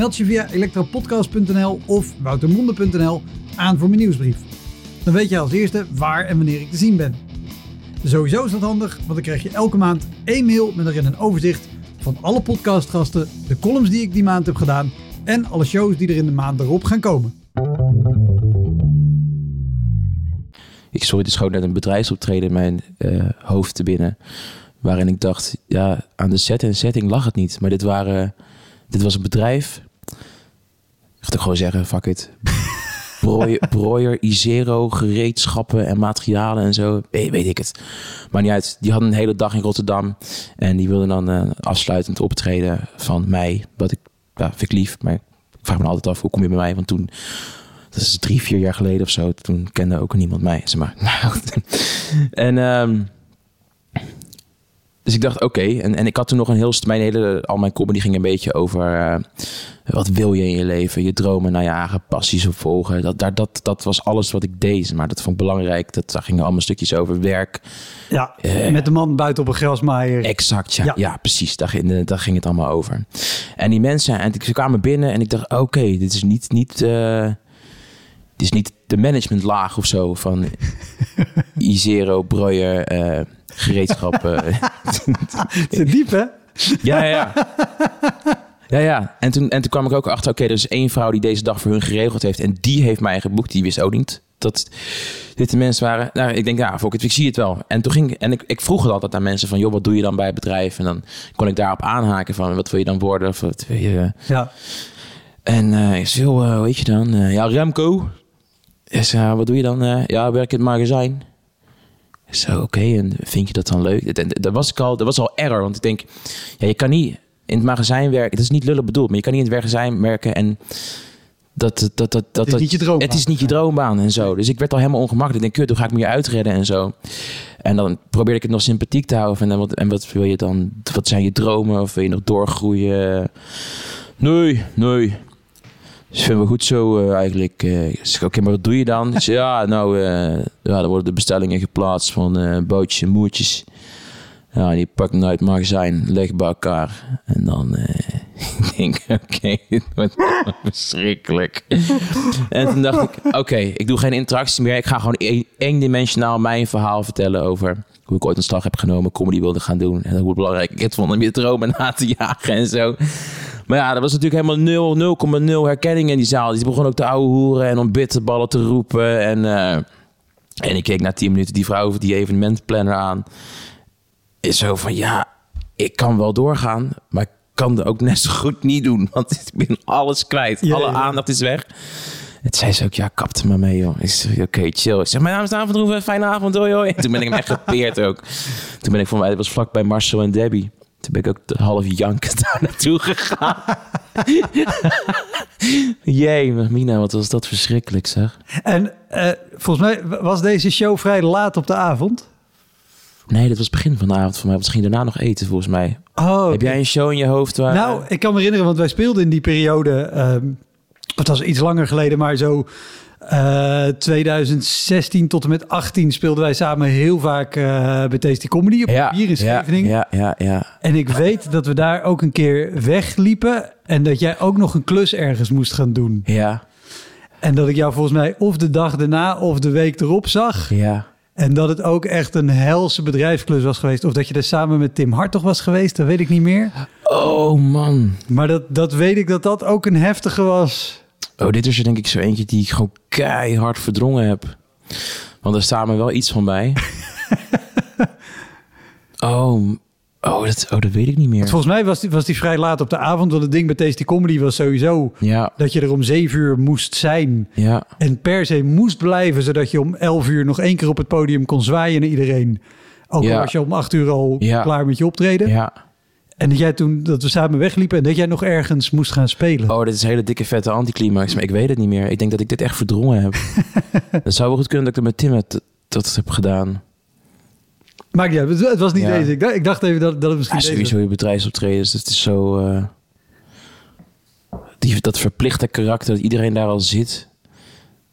Meld je via elektropodcast.nl of woutermonde.nl aan voor mijn nieuwsbrief. Dan weet je als eerste waar en wanneer ik te zien ben. Sowieso is dat handig, want dan krijg je elke maand één mail met erin een overzicht van alle podcastgasten, de columns die ik die maand heb gedaan en alle shows die er in de maand erop gaan komen. Ik sorry, dus gewoon net een bedrijfsoptreden in mijn uh, hoofd te binnen. Waarin ik dacht, ja, aan de set en setting lag het niet. Maar dit waren dit was een bedrijf. Ik ga gewoon zeggen, fuck it. Broyer, Isero, gereedschappen en materialen en zo. Weet, weet, ik het. Maar niet uit. Die hadden een hele dag in Rotterdam. En die wilden dan uh, afsluitend optreden van mij. Wat ik, ja, vind ik lief. Maar ik vraag me altijd af, hoe kom je bij mij? Want toen, dat is drie, vier jaar geleden of zo. Toen kende ook niemand mij. Zeg maar. en... Um, dus ik dacht, oké. En, en ik had toen nog een heel... Mijn hele, al mijn comedy ging een beetje over... Uh, wat wil je in je leven? Je dromen naar je eigen passies opvolgen. Dat, daar, dat, dat was alles wat ik deed. Maar dat vond ik belangrijk. Dat, daar gingen allemaal stukjes over werk. Ja, uh, met de man buiten op een grasmaaier. Exact, ja. Ja, precies. Daar ging, daar ging het allemaal over. En die mensen... En ze kwamen binnen en ik dacht, oké, dit is niet... niet uh, dit is niet de managementlaag of zo van Isero, Breuer... Gereedschappen. Het is diep, hè? Ja, ja. Ja, ja. En toen, en toen kwam ik ook achter, oké, er is één vrouw die deze dag voor hun geregeld heeft. En die heeft mij geboekt. Die wist ook niet dat dit de mensen waren. Nou, ik denk, ja, fuck it, ik zie het wel. En toen ging, en ik, ik vroeg het altijd aan mensen van, joh, wat doe je dan bij het bedrijf? En dan kon ik daarop aanhaken van, wat wil je dan worden? Of wat wil je... Ja. En uh, ik zei, joh, weet je dan? Uh, ja, Remco. Is, wat doe je dan? Ja, werk in het magazijn. Zo, oké, en vind je dat dan leuk? Dat was, ik al, dat was al error, want ik denk, ja, je kan niet in het magazijn werken. Dat is niet lullig bedoeld, maar je kan niet in het magazijn werken en dat, dat, dat, dat, het is niet je droombaan. Het is niet je droombaan en zo. Dus ik werd al helemaal ongemakkelijk. Ik denk, hoe ga ik me hier uitredden en zo. En dan probeerde ik het nog sympathiek te houden. En, wat, en wat wil je dan? Wat zijn je dromen? Of wil je nog doorgroeien? Nee, nee. Dus vinden we goed zo uh, eigenlijk. Uh, Oké, maar wat doe je dan? Dus, ja, nou, uh, ja, dan worden de bestellingen geplaatst van bootjes en moertjes. Ja, die pak ik uit het magazijn, leg bij elkaar. En dan denk ik, oké, okay, dit wordt verschrikkelijk. en toen dacht ik, oké, ik doe geen interactie meer. Ik ga gewoon eendimensionaal mijn verhaal vertellen over hoe ik ooit een slag heb genomen, comedy wilde gaan doen. En hoe belangrijk ik het vond om je dromen na te jagen en zo. Maar ja, dat was natuurlijk helemaal 0,0 herkenning in die zaal. Die begon ook te ouwe hoeren en om bitterballen te roepen. En, uh, en ik keek na 10 minuten die vrouw die evenementplanner aan. Is zo van, ja, ik kan wel doorgaan, maar ik kan het ook net zo goed niet doen. Want ik ben alles kwijt. Ja, Alle ja. aandacht is weg. Het zei ze ook, ja, kap er maar mee, joh. Ik zeg, oké, chill. Ik zeg, mijn naam is Daan van Droeven, fijne avond, hoi, hoi. Toen ben ik hem echt gepeerd ook. Toen ben ik van mij, het was vlak bij Marcel en Debbie. Toen ben ik ook de half jankend daar naartoe gegaan. Jee, Mina, wat was dat verschrikkelijk, zeg. En eh, volgens mij was deze show vrij laat op de avond. Nee, dat was het begin van de avond voor mij. Want ze gingen daarna nog eten, volgens mij. Oh, Heb jij een show in je hoofd waar... Nou, ik kan me herinneren, want wij speelden in die periode. ehm het was iets langer geleden, maar zo eh 2016 tot en met 18 speelden wij samen heel vaak eh bij Tasty Comedy op ja, hier in Scheveningen. Ja, ja, ja, ja. En ik weet dat we daar ook een keer wegliepen en dat jij ook nog een klus ergens moest gaan doen. Ja, En dat ik jou volgens mij of de dag daarna of de week erop zag. ja. En dat het ook echt een helse bedrijfsklus was geweest. Of dat je er samen met Tim Hartog was geweest, dat weet ik niet meer. Oh, man. Maar dat, dat weet ik dat dat ook een heftige was. Oh, dit is er denk ik zo eentje die ik gewoon keihard verdrongen heb. Want er staat me wel iets van bij. oh, oh, dat, oh, dat weet ik niet meer. Volgens mij was die, was die vrij laat op de avond. Want het ding bij Tasty Comedy was sowieso Ja, dat je er om zeven uur moest zijn. ja, En per se moest blijven, zodat je om elf uur nog één keer op het podium kon zwaaien naar iedereen. Ook al was je om acht uur al Ja. klaar met je optreden. ja. En dat jij toen, dat we samen wegliepen en dat jij nog ergens moest gaan spelen. Oh, dit is een hele dikke vette anticlimax. Maar ik weet het niet meer. Ik denk dat ik dit echt verdrongen heb. dat zou wel goed kunnen dat ik dat met Tim het, dat heb gedaan. Maakt niet uit, het- was niet Ja. deze. Ik dacht, ik dacht even dat, dat het Ja, misschien deze sowieso je bedrijfsoptredens. Dat is zo... eh, die, dat verplichte karakter dat iedereen daar al zit.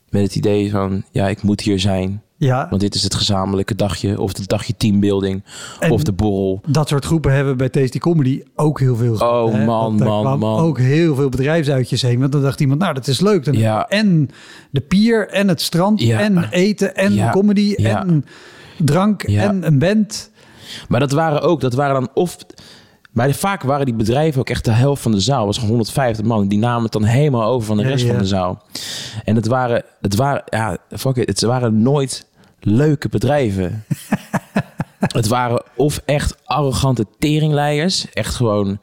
Met het idee van, ja, ik moet hier zijn. Ja, Want dit is het gezamenlijke dagje. Of het dagje teambuilding. En- of de borrel. dat soort groepen hebben we bij Tasty Comedy ook heel veel Oh, hè? man, daar man, man. ook heel veel bedrijfsuitjes heen. Want dan dacht iemand, nou, dat is leuk. Dan Ja. En de pier en het strand Ja. en eten en Ja. comedy en drank en een band. Maar dat waren ook, dat waren dan of... Maar vaak waren die bedrijven ook echt de helft van de zaal. Het was gewoon 150 man. Die namen het dan helemaal over van de rest ja. van de zaal. En het waren, het waren, ja, fuck it. Het waren nooit leuke bedrijven. het waren of echt arrogante teringleiers. Echt gewoon,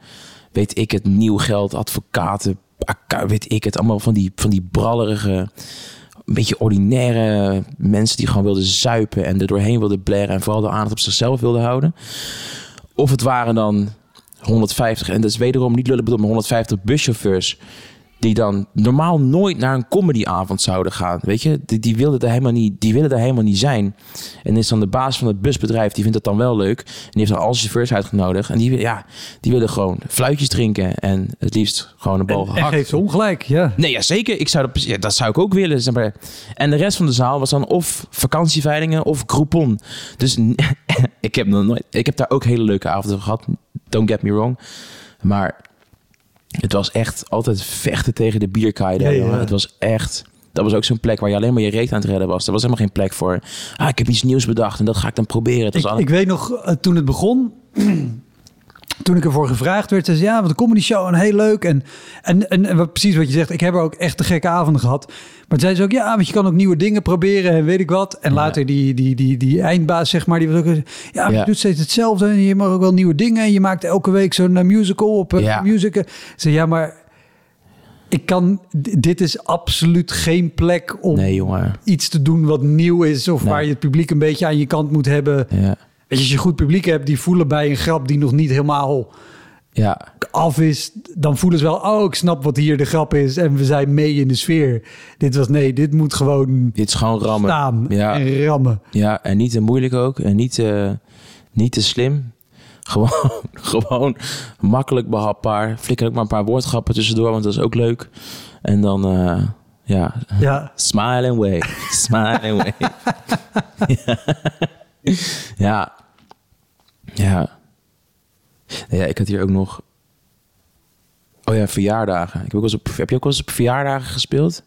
weet ik het, nieuw geld, advocaten, weet ik het. Allemaal van die, van die brallerige, een beetje ordinaire mensen die gewoon wilden zuipen en er doorheen wilden blaren en vooral de aandacht op zichzelf wilden houden. Of het waren dan 150, en dat is wederom niet lullig bedoeld, maar 150 buschauffeurs. Die dan normaal nooit naar een comedyavond zouden gaan. Weet je, die, die, wilden er helemaal niet, die willen er helemaal niet zijn. En is dan de baas van het busbedrijf, die vindt het dan wel leuk. En die heeft dan al zijn chauffeurs uitgenodigd. En die, ja, die willen gewoon fluitjes drinken. En het liefst gewoon een bal En, en gehakt. geeft ze ongelijk, ja. Nee, ja, zeker. Ik zou dat, ja, dat zou ik ook willen. Zeg maar. En de rest van de zaal was dan of vakantieveilingen of Groupon. Dus ik heb, nog nooit, ik heb daar ook hele leuke avonden gehad. Don't get me wrong. Maar het was echt altijd vechten tegen de bierkaai. Ja, ja. Het was echt... Dat was ook zo'n plek waar je alleen maar je reet aan het redden was. Er was helemaal geen plek voor... Ah, ik heb iets nieuws bedacht en dat ga ik dan proberen. Het was ik weet nog, eh, toen het begon, toen ik ervoor gevraagd werd, zei ze, ja, wat een comedy show en heel leuk. En, en, en, en wat, precies wat je zegt, ik heb er ook echt de gekke avonden gehad. Maar zei ze ook, ja, want je kan ook nieuwe dingen proberen en weet ik wat. En later die, die, die, die eindbaas, zeg maar, die was ook, ja, je doet steeds hetzelfde en je mag ook wel nieuwe dingen. En je maakt elke week zo'n eh, musical op uh, Ja. music. Zei, ja, maar ik kan, dit is absoluut geen plek om Nee, iets te doen wat nieuw is. Of Nee. waar je het publiek een beetje aan je kant moet hebben. Ja. Weet je, als je goed publiek hebt, die voelen bij een grap die nog niet helemaal Ja. af is, dan voelen ze wel, oh, ik snap wat hier de grap is en we zijn mee in de sfeer. Dit was, nee, dit moet gewoon Dit is gewoon rammen. staan Ja. en rammen. Ja, en niet te moeilijk ook. En niet te, niet te slim. Gewoon, gewoon makkelijk behapbaar. Flikker ook maar een paar woordgrappen tussendoor, want dat is ook leuk. En dan, eh, ja, Ja, smile and wave. Smile and wave. ja. Ja. Ja, ik had hier ook nog... Oh ja, verjaardagen. Ik heb, ook wel op, heb je ook wel eens op verjaardagen gespeeld?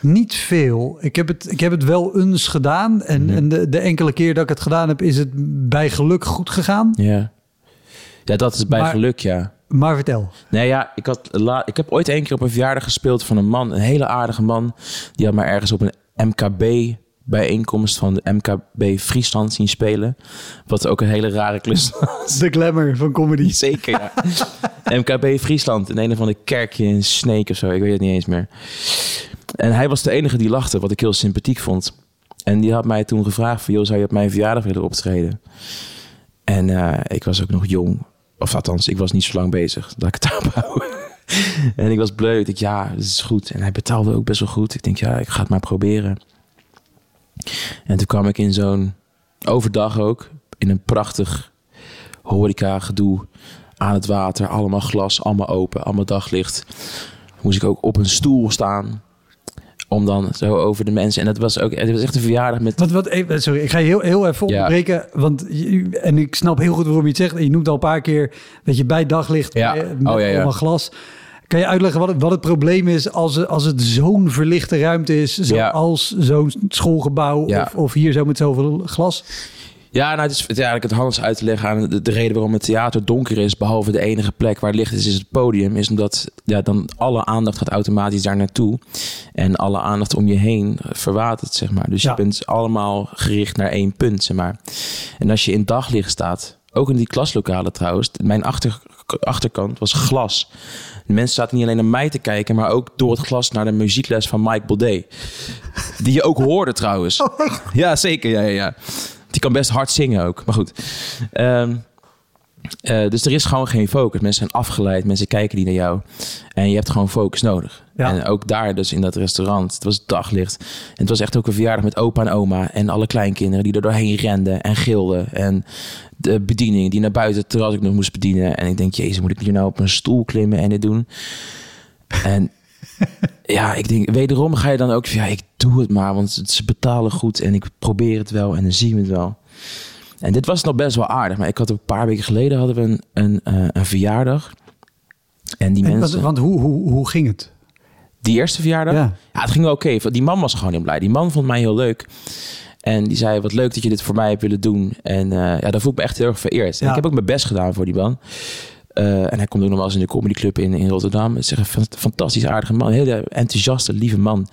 niet veel. Ik heb het, ik heb het wel eens gedaan en, Mhm. en de, de enkele keer dat ik het gedaan heb, is het bij geluk goed gegaan. Ja. Ja, dat is bij Maar- geluk, ja. Maar vertel. Nee, ja, ik, had la, ik heb ooit één keer op een verjaardag gespeeld van een man, een hele aardige man. Die had mij ergens op een MKB-bijeenkomst van de MKB Friesland zien spelen. Wat ook een hele rare klus was. De glamour van comedy. Zeker, ja. MKB Friesland. In een of andere kerkje in Sneek of zo. Ik weet het niet eens meer. En hij was de enige die lachte, wat ik heel sympathiek vond. En die had mij toen gevraagd van... joh, zou je op mijn verjaardag willen optreden? En eh, ik was ook nog jong. Of althans, ik was niet zo lang bezig. Dat ik het hou. en ik was bleu. Ik dacht, ja, dat is goed. En hij betaalde ook best wel goed. Ik denk, ja, ik ga het maar proberen. En toen kwam ik in zo'n overdag ook... in een prachtig horeca gedoe aan het water. Allemaal glas, allemaal open, allemaal daglicht. Moest ik ook op een stoel staan om dan zo over de mensen. En dat was ook, het was echt een verjaardag met. Wat, wat, even- sorry, ik ga je heel, heel even Ja. onderbreken. Want je- en ik snap heel goed waarom je het zegt. Je noemt al een paar keer dat je bij daglicht Ja. eh, met Oh, ja, ja. allemaal glas. Kan je uitleggen wat het, wat het probleem is als, het- als het zo'n verlichte ruimte is, zoals zo'n schoolgebouw Ja. of, of hier zo met zoveel glas? Ja, nou, het is, het is eigenlijk het handigst uit te leggen aan de, de reden waarom het theater donker is, behalve de enige plek waar het licht is, is het podium, is omdat ja, dan alle aandacht gaat automatisch daar naartoe. En alle aandacht om je heen verwatert, zeg maar. Dus Ja. je bent allemaal gericht naar één punt, zeg maar. En als je in daglicht staat, ook in die klaslokalen trouwens, mijn achter, achterkant was glas. De mensen zaten niet alleen naar mij te kijken, maar ook door het glas naar de muziekles van Mike Baudet. Die je ook hoorde trouwens. Ja, zeker. Ja, ja, ja. Die kan best hard zingen ook. Maar goed. Ehm, eh, dus er is gewoon geen focus. Mensen zijn afgeleid. Mensen kijken niet naar jou. En je hebt gewoon focus nodig. Ja. En ook daar dus in dat restaurant. Het was daglicht. En het was echt ook een verjaardag met opa en oma. En alle kleinkinderen die er doorheen renden en gilden. En de bediening die naar buiten terwijl ik nog moest bedienen. En ik denk, jezus, moet ik hier nou op een stoel klimmen en dit doen? En ja, ik denk, wederom ga je dan ook, van, ja, ik doe het maar, want ze betalen goed en ik probeer het wel en dan zien we het wel. En dit was nog best wel aardig, maar ik had een paar weken geleden hadden we een, een, eh, een verjaardag. En die En, wat- mensen, want hoe, hoe, hoe ging het? die eerste verjaardag, Ja. ja, het ging wel oké. Die man was gewoon heel blij. Die man vond mij heel leuk. En die zei, wat leuk dat je dit voor mij hebt willen doen. En eh, ja, daar voel ik me echt heel erg vereerd. En Ja. ik heb ook mijn best gedaan voor die man. Eh, en hij komt ook nog wel eens in de comedyclub in, in Rotterdam. Het is echt een fantastisch aardige man. Een hele enthousiaste, lieve man.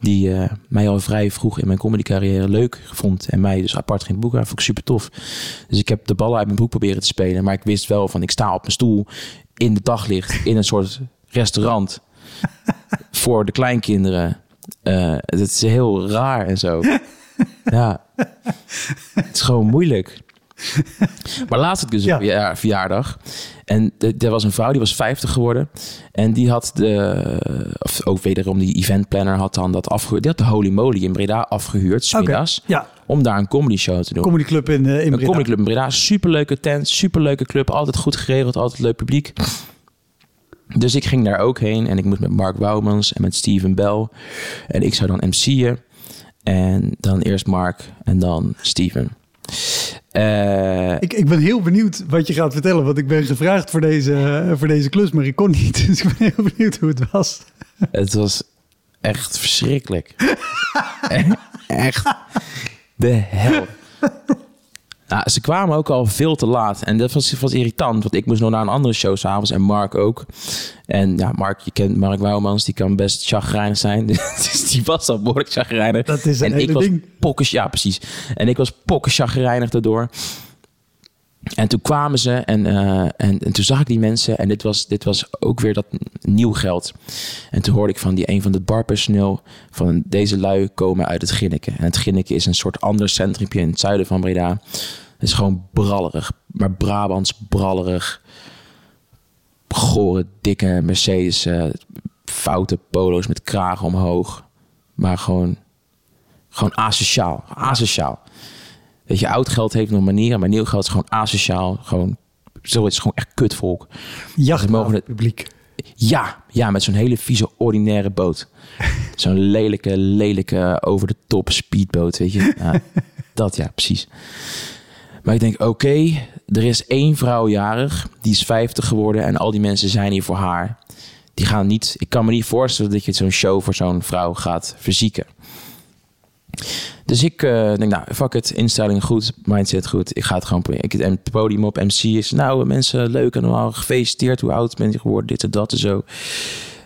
Die eh, mij al vrij vroeg in mijn comedycarrière leuk vond. En mij dus apart ging boeken. Vond ik super tof. Dus ik heb de ballen uit mijn broek proberen te spelen. Maar ik wist wel van, ik sta op mijn stoel in de daglicht. In een soort restaurant. voor de kleinkinderen. Eh, het is heel raar en zo. ja. Het is gewoon moeilijk. Maar laatst had ik dus Ja. een verja- verjaardag. En er was een vrouw, die was 50 geworden. En die had de, of ook wederom die eventplanner had dan dat afgehuurd. Die had de Holy Moly in Breda afgehuurd, smiddags. ja, Om daar een comedy show te doen. comedyclub in, eh, in Een Breda. comedyclub in Breda. Superleuke tent, superleuke club. Altijd goed geregeld, altijd leuk publiek. Dus ik ging daar ook heen. En ik moest met Mark Wouwmans en met Steven Bell. En ik zou dan MC'en. En dan eerst Mark en dan Steven. Eh, Ik, ik ben heel benieuwd wat je gaat vertellen, want ik ben gevraagd voor deze, eh, voor deze klus, maar ik kon niet. Dus ik ben heel benieuwd hoe het was. Het was echt verschrikkelijk. E- echt de hel. Nou, ze kwamen ook al veel te laat. En dat was, was irritant, want ik moest nog naar een andere show s'avonds. En Mark ook. En ja, Mark, je kent Mark Wouwmans. Die kan best chagrijnig zijn. Dus die was al behoorlijk chagrijnig. Dat is een en ik was ding. pokken, ja precies. En ik was pokken chagrijnig daardoor. En toen kwamen ze en, eh, en, en toen zag ik die mensen. En dit was, dit was ook weer dat nieuw geld. En toen hoorde ik van die een van het barpersoneel... van deze lui komen uit het Ginneke. En het Ginneke is een soort ander centrumpje in het zuiden van Breda. Het is gewoon brallerig. Maar Brabants brallerig. Gore, dikke Mercedes. eh, foute polo's met kragen omhoog. Maar gewoon, gewoon asociaal. Asociaal. Weet je, oud geld heeft nog manieren, maar nieuw geld is gewoon asociaal. Gewoon, zo, het is gewoon echt kutvolk. Jacht mogen het- publiek. Ja, ja, met zo'n hele vieze, ordinaire boot. Zo'n lelijke, lelijke, over de top speedboot, weet je. Ja, dat, ja, precies. Maar ik denk, oké, er is één vrouw jarig, die is 50 geworden en al die mensen zijn hier voor haar. Die gaan niet, ik kan me niet voorstellen dat je zo'n show voor zo'n vrouw gaat verzieken. Dus ik eh, denk, nou, fuck het, instelling goed, mindset goed. Ik ga het gewoon proberen. Ik, het podium op MC is, nou, mensen, leuk en allemaal gefeliciteerd. Hoe oud ben je geworden, dit en dat en zo.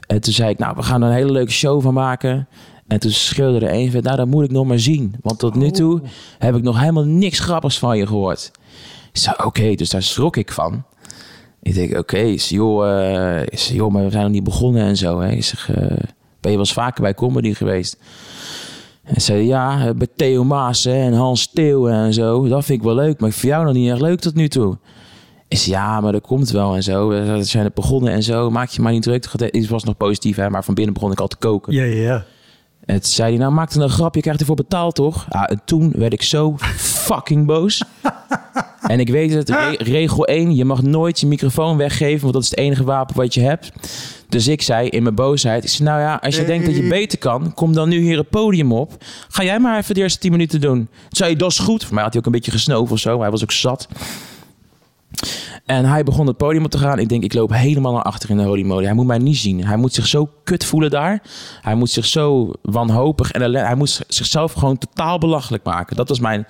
En toen zei ik, nou, we gaan er een hele leuke show van maken. En toen schreeuwde er een van, nou, dat moet ik nog maar zien. Want tot nu toe heb ik nog helemaal niks grappigs van je gehoord. Ik zei, oké, dus daar schrok ik van. Ik denk, oké, zeg, joh, eh, zeg, joh, maar we zijn nog niet begonnen en zo. Hè. Ik zeg, eh, ben je wel eens vaker bij comedy geweest? En zei ja, eh, bij Theo Maas hè, en Hans Steeuw en zo. Dat vind ik wel leuk, maar ik vind jou nog niet erg leuk tot nu toe. Ik zei, ja, maar dat komt wel en zo. We zijn het begonnen en zo. Maak je maar niet druk. Het was nog positief, hè, maar van binnen begon ik al te koken. Ja, ja, ja. En toen zei hij, nou maak dan een grap, je krijgt ervoor betaald toch? Ja, en toen werd ik zo fucking boos. en ik weet het, re- regel 1, je mag nooit je microfoon weggeven, want dat is het enige wapen wat je hebt. Dus ik zei in mijn boosheid, ik zei, nou ja, als je denkt dat je beter kan, kom dan nu hier het podium op. Ga jij maar even de eerste 10 minuten doen. Toen zei hij, dat is goed. Voor mij had hij ook een beetje gesnoven of zo, maar hij was ook zat. En hij begon het podium op te gaan. Ik denk, ik loop helemaal naar achter in de holy moly. Hij moet mij niet zien. Hij moet zich zo kut voelen daar. Hij moet zich zo wanhopig en hij moet zichzelf gewoon totaal belachelijk maken. Dat was mijn.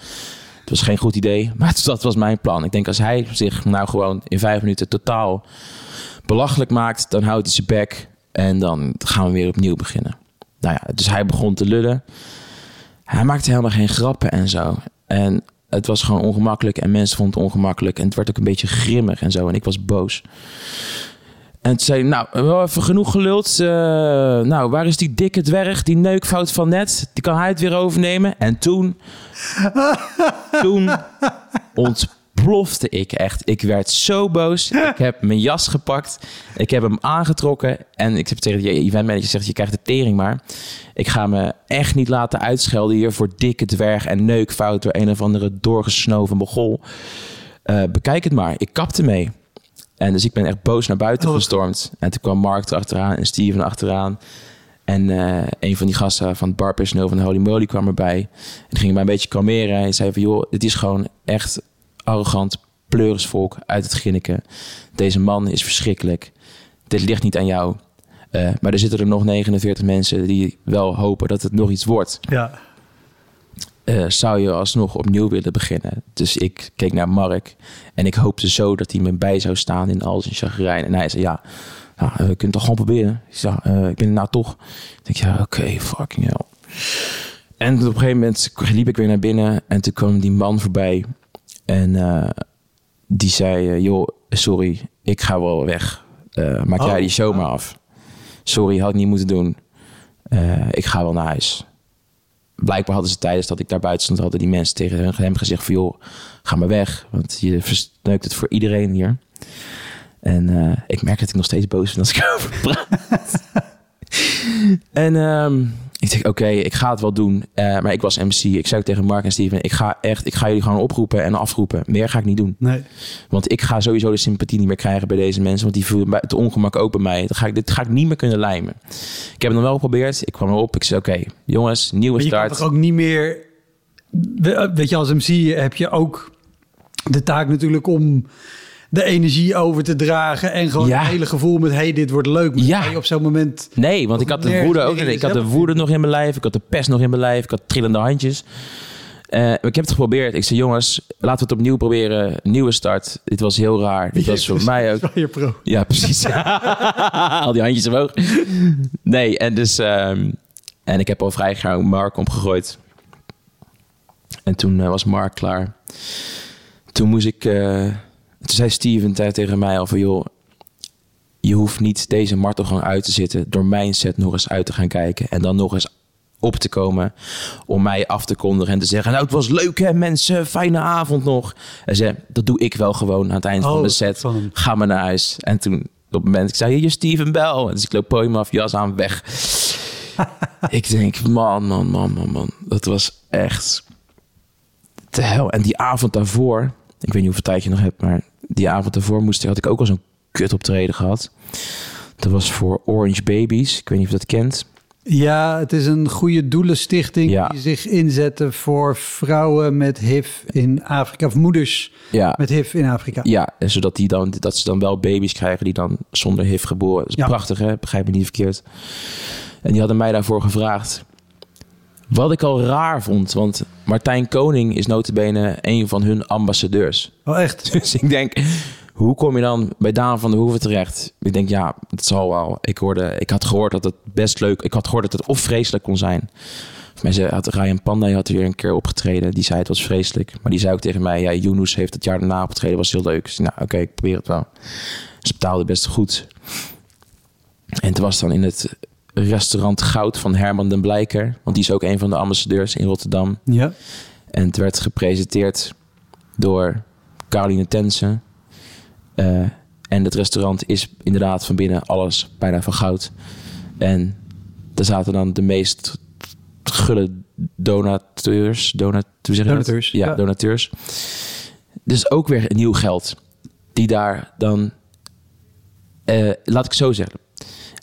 Het was geen goed idee, maar dat was mijn plan. Ik denk, als hij zich nou gewoon in vijf minuten totaal belachelijk maakt, dan houdt hij zijn bek en dan gaan we weer opnieuw beginnen. Nou ja, dus hij begon te lullen. Hij maakte helemaal geen grappen en zo. En het was gewoon ongemakkelijk en mensen vonden het ongemakkelijk. En het werd ook een beetje grimmig en zo. En ik was boos. En toen zei nou, wel even genoeg geluld. Eh, nou, waar is die dikke dwerg, die neukfout van net? Die kan hij het weer overnemen. En toen, toen ontplofte ik echt. Ik werd zo boos. Ik heb mijn jas gepakt. Ik heb hem aangetrokken. En ik heb tegen die eventmanager gezegd, je krijgt de tering maar. Ik ga me echt niet laten uitschelden hier voor dikke dwerg en neukfout door een of andere doorgesnoven mogol. Eh, bekijk het maar. Ik kapte mee. En dus ik ben echt boos naar buiten Oh. gestormd. En toen kwam Mark erachteraan en Steven achteraan. En eh, een van die gasten van het barpersoneel van Holy Moly kwam erbij. En ging mij een beetje kalmeren. En zei van, joh, dit is gewoon echt arrogant pleurisvolk uit het Ginneken. Deze man is verschrikkelijk. Dit ligt niet aan jou. Eh, maar er zitten er nog 49 mensen die wel hopen dat het nog iets wordt. Ja. Eh, zou je alsnog opnieuw willen beginnen? Dus ik keek naar Mark en ik hoopte zo dat hij me bij zou staan in al zijn chagrijn. En hij zei, ja, nou, we kunnen het toch gewoon proberen? Ik zei, eh, ik ben er nou toch. Ik denk, ja, oké, fucking hell. En op een gegeven moment liep ik weer naar binnen en toen kwam die man voorbij. En eh, die zei, eh, joh, sorry, ik ga wel weg. Maak jij Oh, die show maar af. Sorry, had ik niet moeten doen. Eh, ik ga wel naar huis blijkbaar hadden ze tijdens dat ik daar buiten stond, hadden die mensen tegen hem gezegd van joh, ga maar weg, want je verneukt het voor iedereen hier. En ik merk dat ik nog steeds boos ben als ik erover praat. en ehm, ik denk, oké, ik ga het wel doen. Eh, maar ik was MC. Ik zei ook tegen Mark en Steven, ik ga echt, ik ga jullie gewoon oproepen en afroepen. Meer ga ik niet doen. Nee. Want ik ga sowieso de sympathie niet meer krijgen bij deze mensen. Want die voelen het ongemak ook bij mij. Dat ga ik, dit ga ik niet meer kunnen lijmen. Ik heb het nog wel geprobeerd. Ik kwam erop. Ik zei, oké, jongens, nieuwe Maar je kan start. toch ook niet meer... We- Weet je, als MC heb je ook de taak natuurlijk om de energie over te dragen... en gewoon Ja. het hele gevoel met, hey, dit wordt leuk. Maar Ja. op zo'n moment... Nee, want ik had de woede ook. Ik had de woede nog in mijn lijf. Ik had de pest nog in mijn lijf. Ik had trillende handjes. Eh, ik heb het geprobeerd. Ik zei, jongens, laten we het opnieuw proberen. Nieuwe start. Dit was heel raar. Dit was voor mij ook. je pro. Ja, precies. Al die handjes omhoog. Nee, en dus... ehm, en ik heb al vrij gauw Mark opgegooid. En toen eh, was Mark klaar. Toen moest ik... eh, toen zei Steven te- tegen mij al van... joh, je hoeft niet deze martelgang uit te zitten... door mijn set nog eens uit te gaan kijken... en dan nog eens op te komen om mij af te kondigen en te zeggen... nou, het was leuk hè mensen, fijne avond nog. En zei, dat doe ik wel gewoon aan het eind van Oh, de set. van hem. Ga maar naar huis. En toen op het moment, ik zei, hier Steven Bell. En dus ik loop podium af, jas aan, weg. ik denk, man, man, man, man, man. Dat was echt te hel. En die avond daarvoor, ik weet niet hoeveel tijd je nog hebt... maar die avond daarvoor moest, had ik ook al zo'n kut optreden gehad. Dat was voor Orange Babies. Ik weet niet of je dat kent. Ja, het is een goede doelenstichting Ja. die zich inzetten voor vrouwen met HIV in Afrika. Of moeders Ja, met HIV in Afrika. ja en zodat die dan, dat ze dan wel baby's krijgen die dan zonder HIV geboren. Dat is Ja. prachtig, hè? Begrijp me niet verkeerd. En die hadden mij daarvoor gevraagd. Wat ik al raar vond, want Martijn Koning is notabene een van hun ambassadeurs. Oh, echt? Dus ik denk, hoe kom je dan bij Daan van der Hoeven terecht? Ik denk, ja, het zal wel. Ik, hoorde, ik had gehoord dat het best leuk... Ik had gehoord dat het of vreselijk kon zijn... Zei, had Ryan Pandey had weer een keer opgetreden. Die zei het was vreselijk. Maar die zei ook tegen mij, ja, Yunus heeft het jaar daarna opgetreden. was heel leuk. Dus, nou, oké, ik probeer het wel. Ze betaalde best goed. En het was dan in het restaurant Goud van Herman den Blijker. Want die is ook een van de ambassadeurs in Rotterdam. Ja. En het werd gepresenteerd door Caroline Tensen. Eh, en het restaurant is inderdaad van binnen alles bijna van goud. En daar zaten dan de meest gulle donateurs. Donat? Donateurs, Ja, ja. donateurs. Dus ook weer nieuw geld. Die daar dan... eh, laat ik zo zeggen.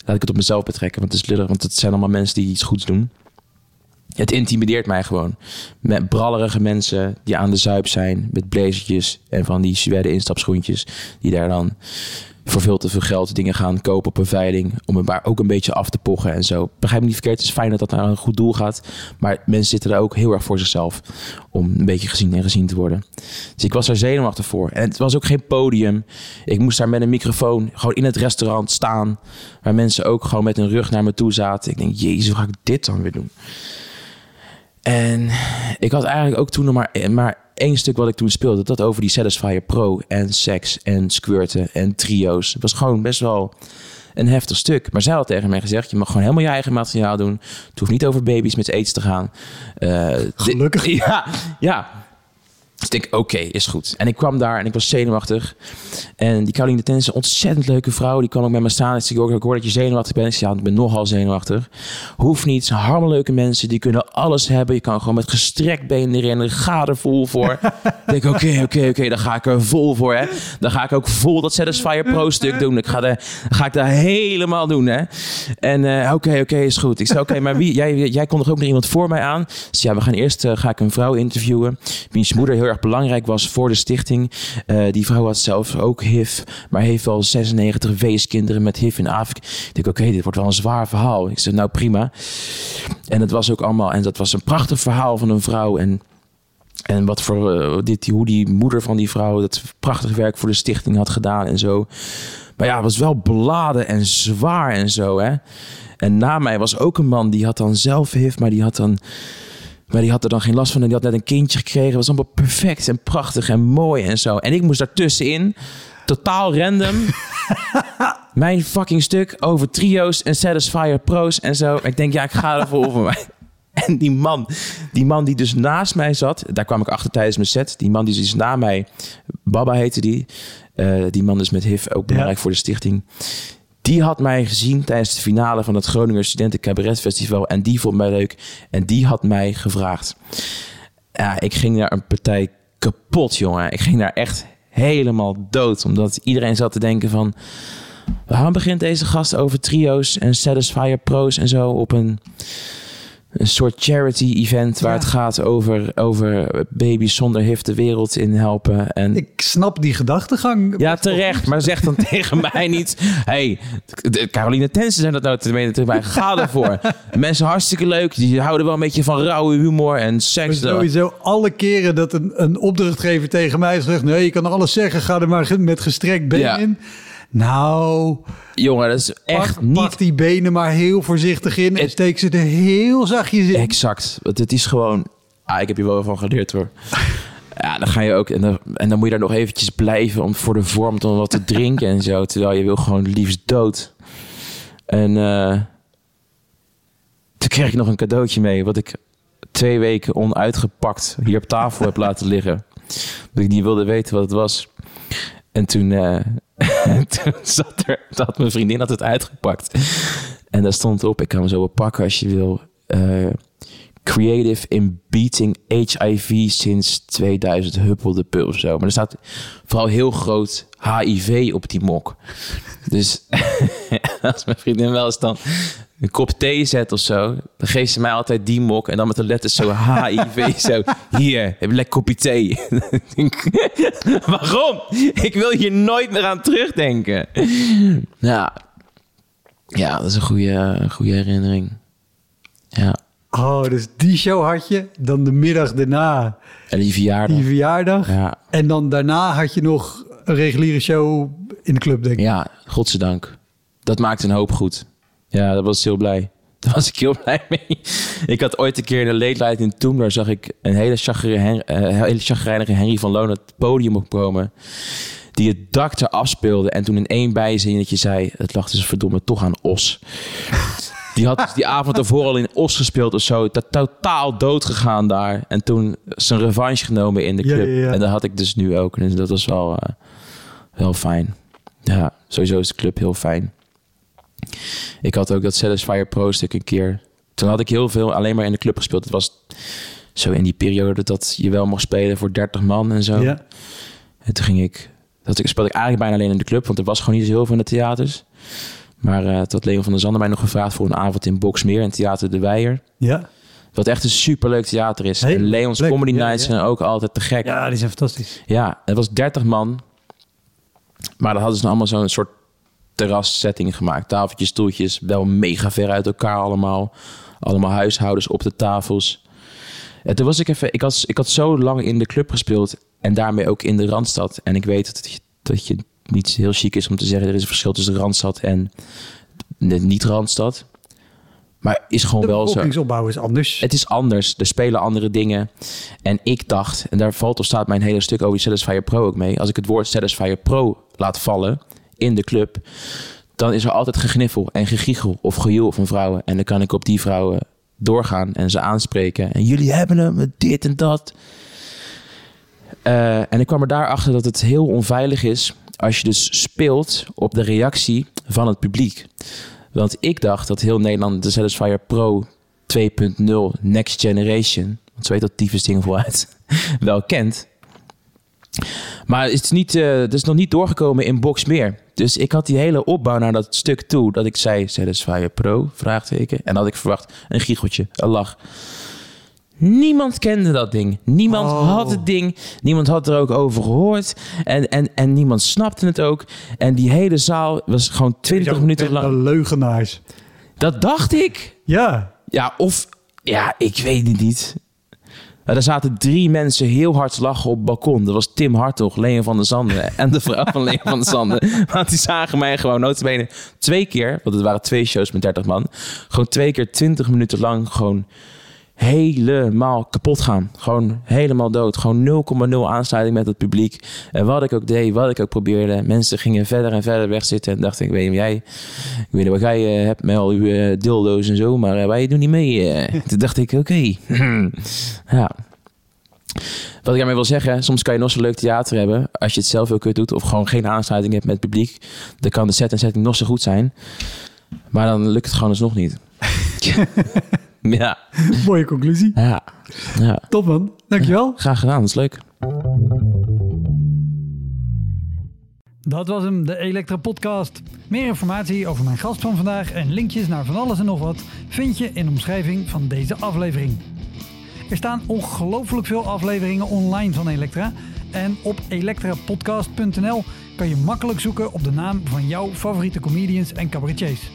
Laat ik het op mezelf betrekken. Want het is lullig. Want het zijn allemaal mensen die iets goeds doen. Het intimideert mij gewoon. Met brallerige mensen die aan de zuip zijn. Met blazertjes en van die suède instapschoentjes. Die daar dan voor veel te veel geld dingen gaan kopen op een veiling. Om het maar ook een beetje af te pochen en zo. Begrijp me niet verkeerd. Het is fijn dat dat naar een goed doel gaat. Maar mensen zitten er ook heel erg voor zichzelf. Om een beetje gezien en gezien te worden. Dus ik was daar zenuwachtig voor. En het was ook geen podium. Ik moest daar met een microfoon gewoon in het restaurant staan. Waar mensen ook gewoon met hun rug naar me toe zaten. Ik denk, jezus, hoe ga ik dit dan weer doen? En ik had eigenlijk ook toen nog maar, maar één stuk wat ik toen speelde. Dat over die Satisfyer Pro en seks en squirten en trio's. Het was gewoon best wel een heftig stuk. Maar zij had tegen mij gezegd, je mag gewoon helemaal je eigen materiaal doen. Het hoeft niet over baby's met aids te gaan. Dit- Gelukkig. Ja, ja. Dus ik denk, oké, is goed. En ik kwam daar en ik was zenuwachtig. En die Caroline Tennis, een ontzettend leuke vrouw. Die kwam ook met me staan. Ik zei, "Jorg, ik hoor dat je zenuwachtig bent. Ik zei, ja, ik ben nogal zenuwachtig. Hoeft niet. Het zijn harmeleuke mensen. Die kunnen alles hebben. Je kan gewoon met gestrekt been erin. Ga er vol voor. ik denk, oké, oké, oké. Dan ga ik er vol voor, hè. Dan ga ik ook vol dat Satisfyer Pro stuk doen. Ik ga, de, ga ik daar helemaal doen, hè. En eh, oké, oké, is goed. Ik zei, oké, maar wie, jij, jij kon er ook nog iemand voor mij aan? Dus ja, we gaan eerst, eh, ga ik een vrouw interviewen. Wiens moeder heel erg belangrijk was voor de stichting. Eh, die vrouw had zelf ook HIV, maar heeft wel 96 weeskinderen met HIV in Afrika. Ik denk, oké, dit wordt wel een zwaar verhaal. Ik zei, nou prima. En het was ook allemaal, en dat was een prachtig verhaal van een vrouw. En en wat voor eh, dit, hoe die moeder van die vrouw dat prachtig werk voor de stichting had gedaan en zo. Maar ja, het was wel beladen en zwaar en zo, hè. En na mij was ook een man die had dan zelf HIV, maar die had dan. Maar die had er dan geen last van en die had net een kindje gekregen. Het was allemaal perfect en prachtig en mooi en zo. En ik moest daartussenin, totaal random, mijn fucking stuk over trio's en Satisfyer Pro's en zo. Ik denk, ja, ik ga er vol voor mij. En die man, die man die dus naast mij zat, daar kwam ik achter tijdens mijn set. Die man die dus na mij, Baba heette die. Eh, die man is met HIV ook belangrijk Ja. voor de stichting. Die had mij gezien tijdens de finale van het Groninger Studenten Cabaret Festival. En die vond mij leuk. En die had mij gevraagd. Ja, ik ging naar een partij kapot, jongen. Ik ging daar echt helemaal dood. Omdat iedereen zat te denken van... Waarom begint deze gast over trio's en Satisfyer Pro's en zo op een, een soort charity-event... waar Ja. het gaat over, over baby's zonder HIV de wereld in helpen. En Ik snap die gedachtegang. ja, terecht. Maar zeg dan tegen mij niet... hey, Caroline Tensen zijn dat nou te mij. Ga ervoor. Mensen hartstikke leuk. Die houden wel een beetje van rauwe humor en Maar seks. Sowieso alle keren dat een, een opdrachtgever tegen mij zegt... nee, je kan alles zeggen, ga er maar met gestrekt been Ja. in. Nou, Jongen, dat is echt pak, niet pak die benen maar heel voorzichtig in... en steek ze er heel zachtjes in. exact. Want het is gewoon... Ah, ik heb hier wel van geleerd hoor. Ja, dan ga je ook... En dan, en dan moet je daar nog eventjes blijven... om voor de vorm dan wat te drinken en zo. Terwijl je wil gewoon liefst dood. En eh, toen kreeg ik nog een cadeautje mee... wat ik twee weken onuitgepakt hier op tafel heb laten liggen. Dat ik niet wilde weten wat het was. En toen, eh, zat er... had mijn vriendin had het uitgepakt. En daar stond op... ik kan hem zo pakken als je wil... eh, creative in beating HIV sinds 2000 huppelde pup of zo. Maar er staat vooral heel groot HIV op die mok. Dus als mijn vriendin wel eens dan een kop thee zet of zo, dan geeft ze mij altijd die mok en dan met de letters zo HIV zo. Hier, heb je een lekker kopje thee. Waarom? Ik wil hier nooit meer aan terugdenken. Ja, ja dat is een goede, goede herinnering. Ja. Oh, dus die show had je. Dan de middag daarna En die verjaardag. die verjaardag. Ja, En dan daarna had je nog een reguliere show in de club, denk ik. ja, godzijdank. Dat maakt een hoop goed. Ja, dat was heel blij. Daar was ik heel blij mee. Ik had ooit een keer in de late in Toen, daar zag ik een hele chagrijnige, Henry van Loon het podium opkomen. Die het dak eraf speelde. En toen in één bijzinnetje zei: Het lag dus verdomme toch aan Os. Die had dus die avond ervoor al in Os gespeeld of zo. Totaal dood gegaan daar. En toen zijn revanche genomen in de club. Ja, ja, ja. En dat had ik dus nu ook. Dus dat was wel, uh, wel fijn. Ja, sowieso is de club heel fijn. Ik had ook dat Satisfyer Pro stuk een keer. Toen had ik heel veel alleen maar in de club gespeeld. Het was zo in die periode dat je wel mocht spelen voor 30 man en zo. Ja. En toen ging ik... Dat speelde ik eigenlijk bijna alleen in de club. Want er was gewoon niet zo heel veel in de theaters. Maar uh, tot Leon van der Zanden mij nog gevraagd voor een avond in Boxmeer en Theater De Weijer. Ja. Wat echt een superleuk theater is. En Leon's leuk, Comedy ja, Nights ja. zijn ook altijd te gek. Ja, die zijn fantastisch. Ja, het was 30 man. Maar dan hadden ze allemaal zo'n soort terrassetting gemaakt. Tafeltjes, stoeltjes, wel mega ver uit elkaar allemaal. Allemaal huishoudens op de tafels. En toen was ik even... Ik had, ik had zo lang in de club gespeeld en daarmee ook in de Randstad. En ik weet dat je, dat je niet heel chic is om te zeggen... er is een verschil tussen de Randstad en de niet-Randstad. Maar is gewoon De wel zo. bevolkingsopbouw is anders. Het is anders. Er spelen andere dingen. En ik dacht, en daar valt of staat mijn hele stuk over die Satisfyer Pro ook mee. Als ik het woord Satisfyer Pro laat vallen in de club, dan is er altijd gegniffel en gegiegel of gejoel van vrouwen. En dan kan ik op die vrouwen doorgaan en ze aanspreken. En jullie hebben hem dit en dat. Uh, en ik kwam er daarachter dat het heel onveilig is als je dus speelt op de reactie van het publiek. Want ik dacht dat heel Nederland de Satisfyer Pro 2.0 Next Generation, want zo heet dat tyfus ding vooruit, wel kent. Maar het is, niet, uh, het is nog niet doorgekomen in Box meer. Dus ik had die hele opbouw naar dat stuk toe, dat ik zei Satisfyer Pro, vraagteken. En had ik verwacht een giecheltje, een lach. Niemand kende dat ding. Niemand oh. had het ding. Niemand had er ook over gehoord. En, en, en niemand snapte het ook. En die hele zaal was gewoon 20 minuten lang. Een leugenaars. Dat dacht ik. Ja. Ja, of... Ja, ik weet het niet. Maar er zaten drie mensen heel hard lachen op het balkon. Dat was Tim Hartog, Leon van der Zanden en de vrouw van Leon van der Zanden. Want die zagen mij gewoon notabene twee keer... want het waren twee shows met 30 man... gewoon twee keer 20 minuten lang gewoon helemaal kapot gaan. Gewoon helemaal dood. Gewoon 0,0 aansluiting met het publiek. En wat ik ook deed, wat ik ook probeerde. Mensen gingen verder en verder wegzitten. En dacht ik, weet je, jij... Ik weet niet wat jij uh, hebt met al uw uh, dildo's en zo. Maar uh, wij doen niet mee. Toen dacht ik, oké. Ja. Wat ik daarmee wil zeggen, soms kan je nog zo'n leuk theater hebben. Als je het zelf heel kut doet. Of gewoon geen aansluiting hebt met het publiek. Dan kan de set en setting nog zo goed zijn. Maar dan lukt het gewoon alsnog niet. Ja. Mooie conclusie. Ja. ja. Top man. Dankjewel. Graag gedaan, dat is leuk. Dat was hem, de Elektra Podcast. Meer informatie over mijn gast van vandaag en linkjes naar van alles en nog wat vind je in de omschrijving van deze aflevering. Er staan ongelooflijk veel afleveringen online van Elektra. En op elektrapodcast.nl kan je makkelijk zoeken op de naam van jouw favoriete comedians en cabaretiers.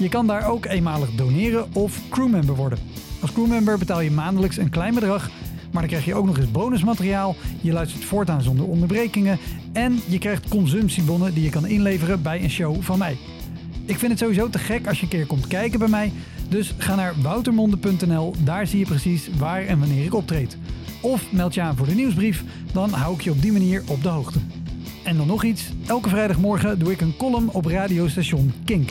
Je kan daar ook eenmalig doneren of crewmember worden. Als crewmember betaal je maandelijks een klein bedrag, maar dan krijg je ook nog eens bonusmateriaal. Je luistert voortaan zonder onderbrekingen en je krijgt consumptiebonnen die je kan inleveren bij een show van mij. Ik vind het sowieso te gek als je een keer komt kijken bij mij, dus ga naar woutermonde.nl, daar zie je precies waar en wanneer ik optreed. Of meld je aan voor de nieuwsbrief, dan hou ik je op die manier op de hoogte. En dan nog iets, elke vrijdagmorgen doe ik een column op radiostation Kink.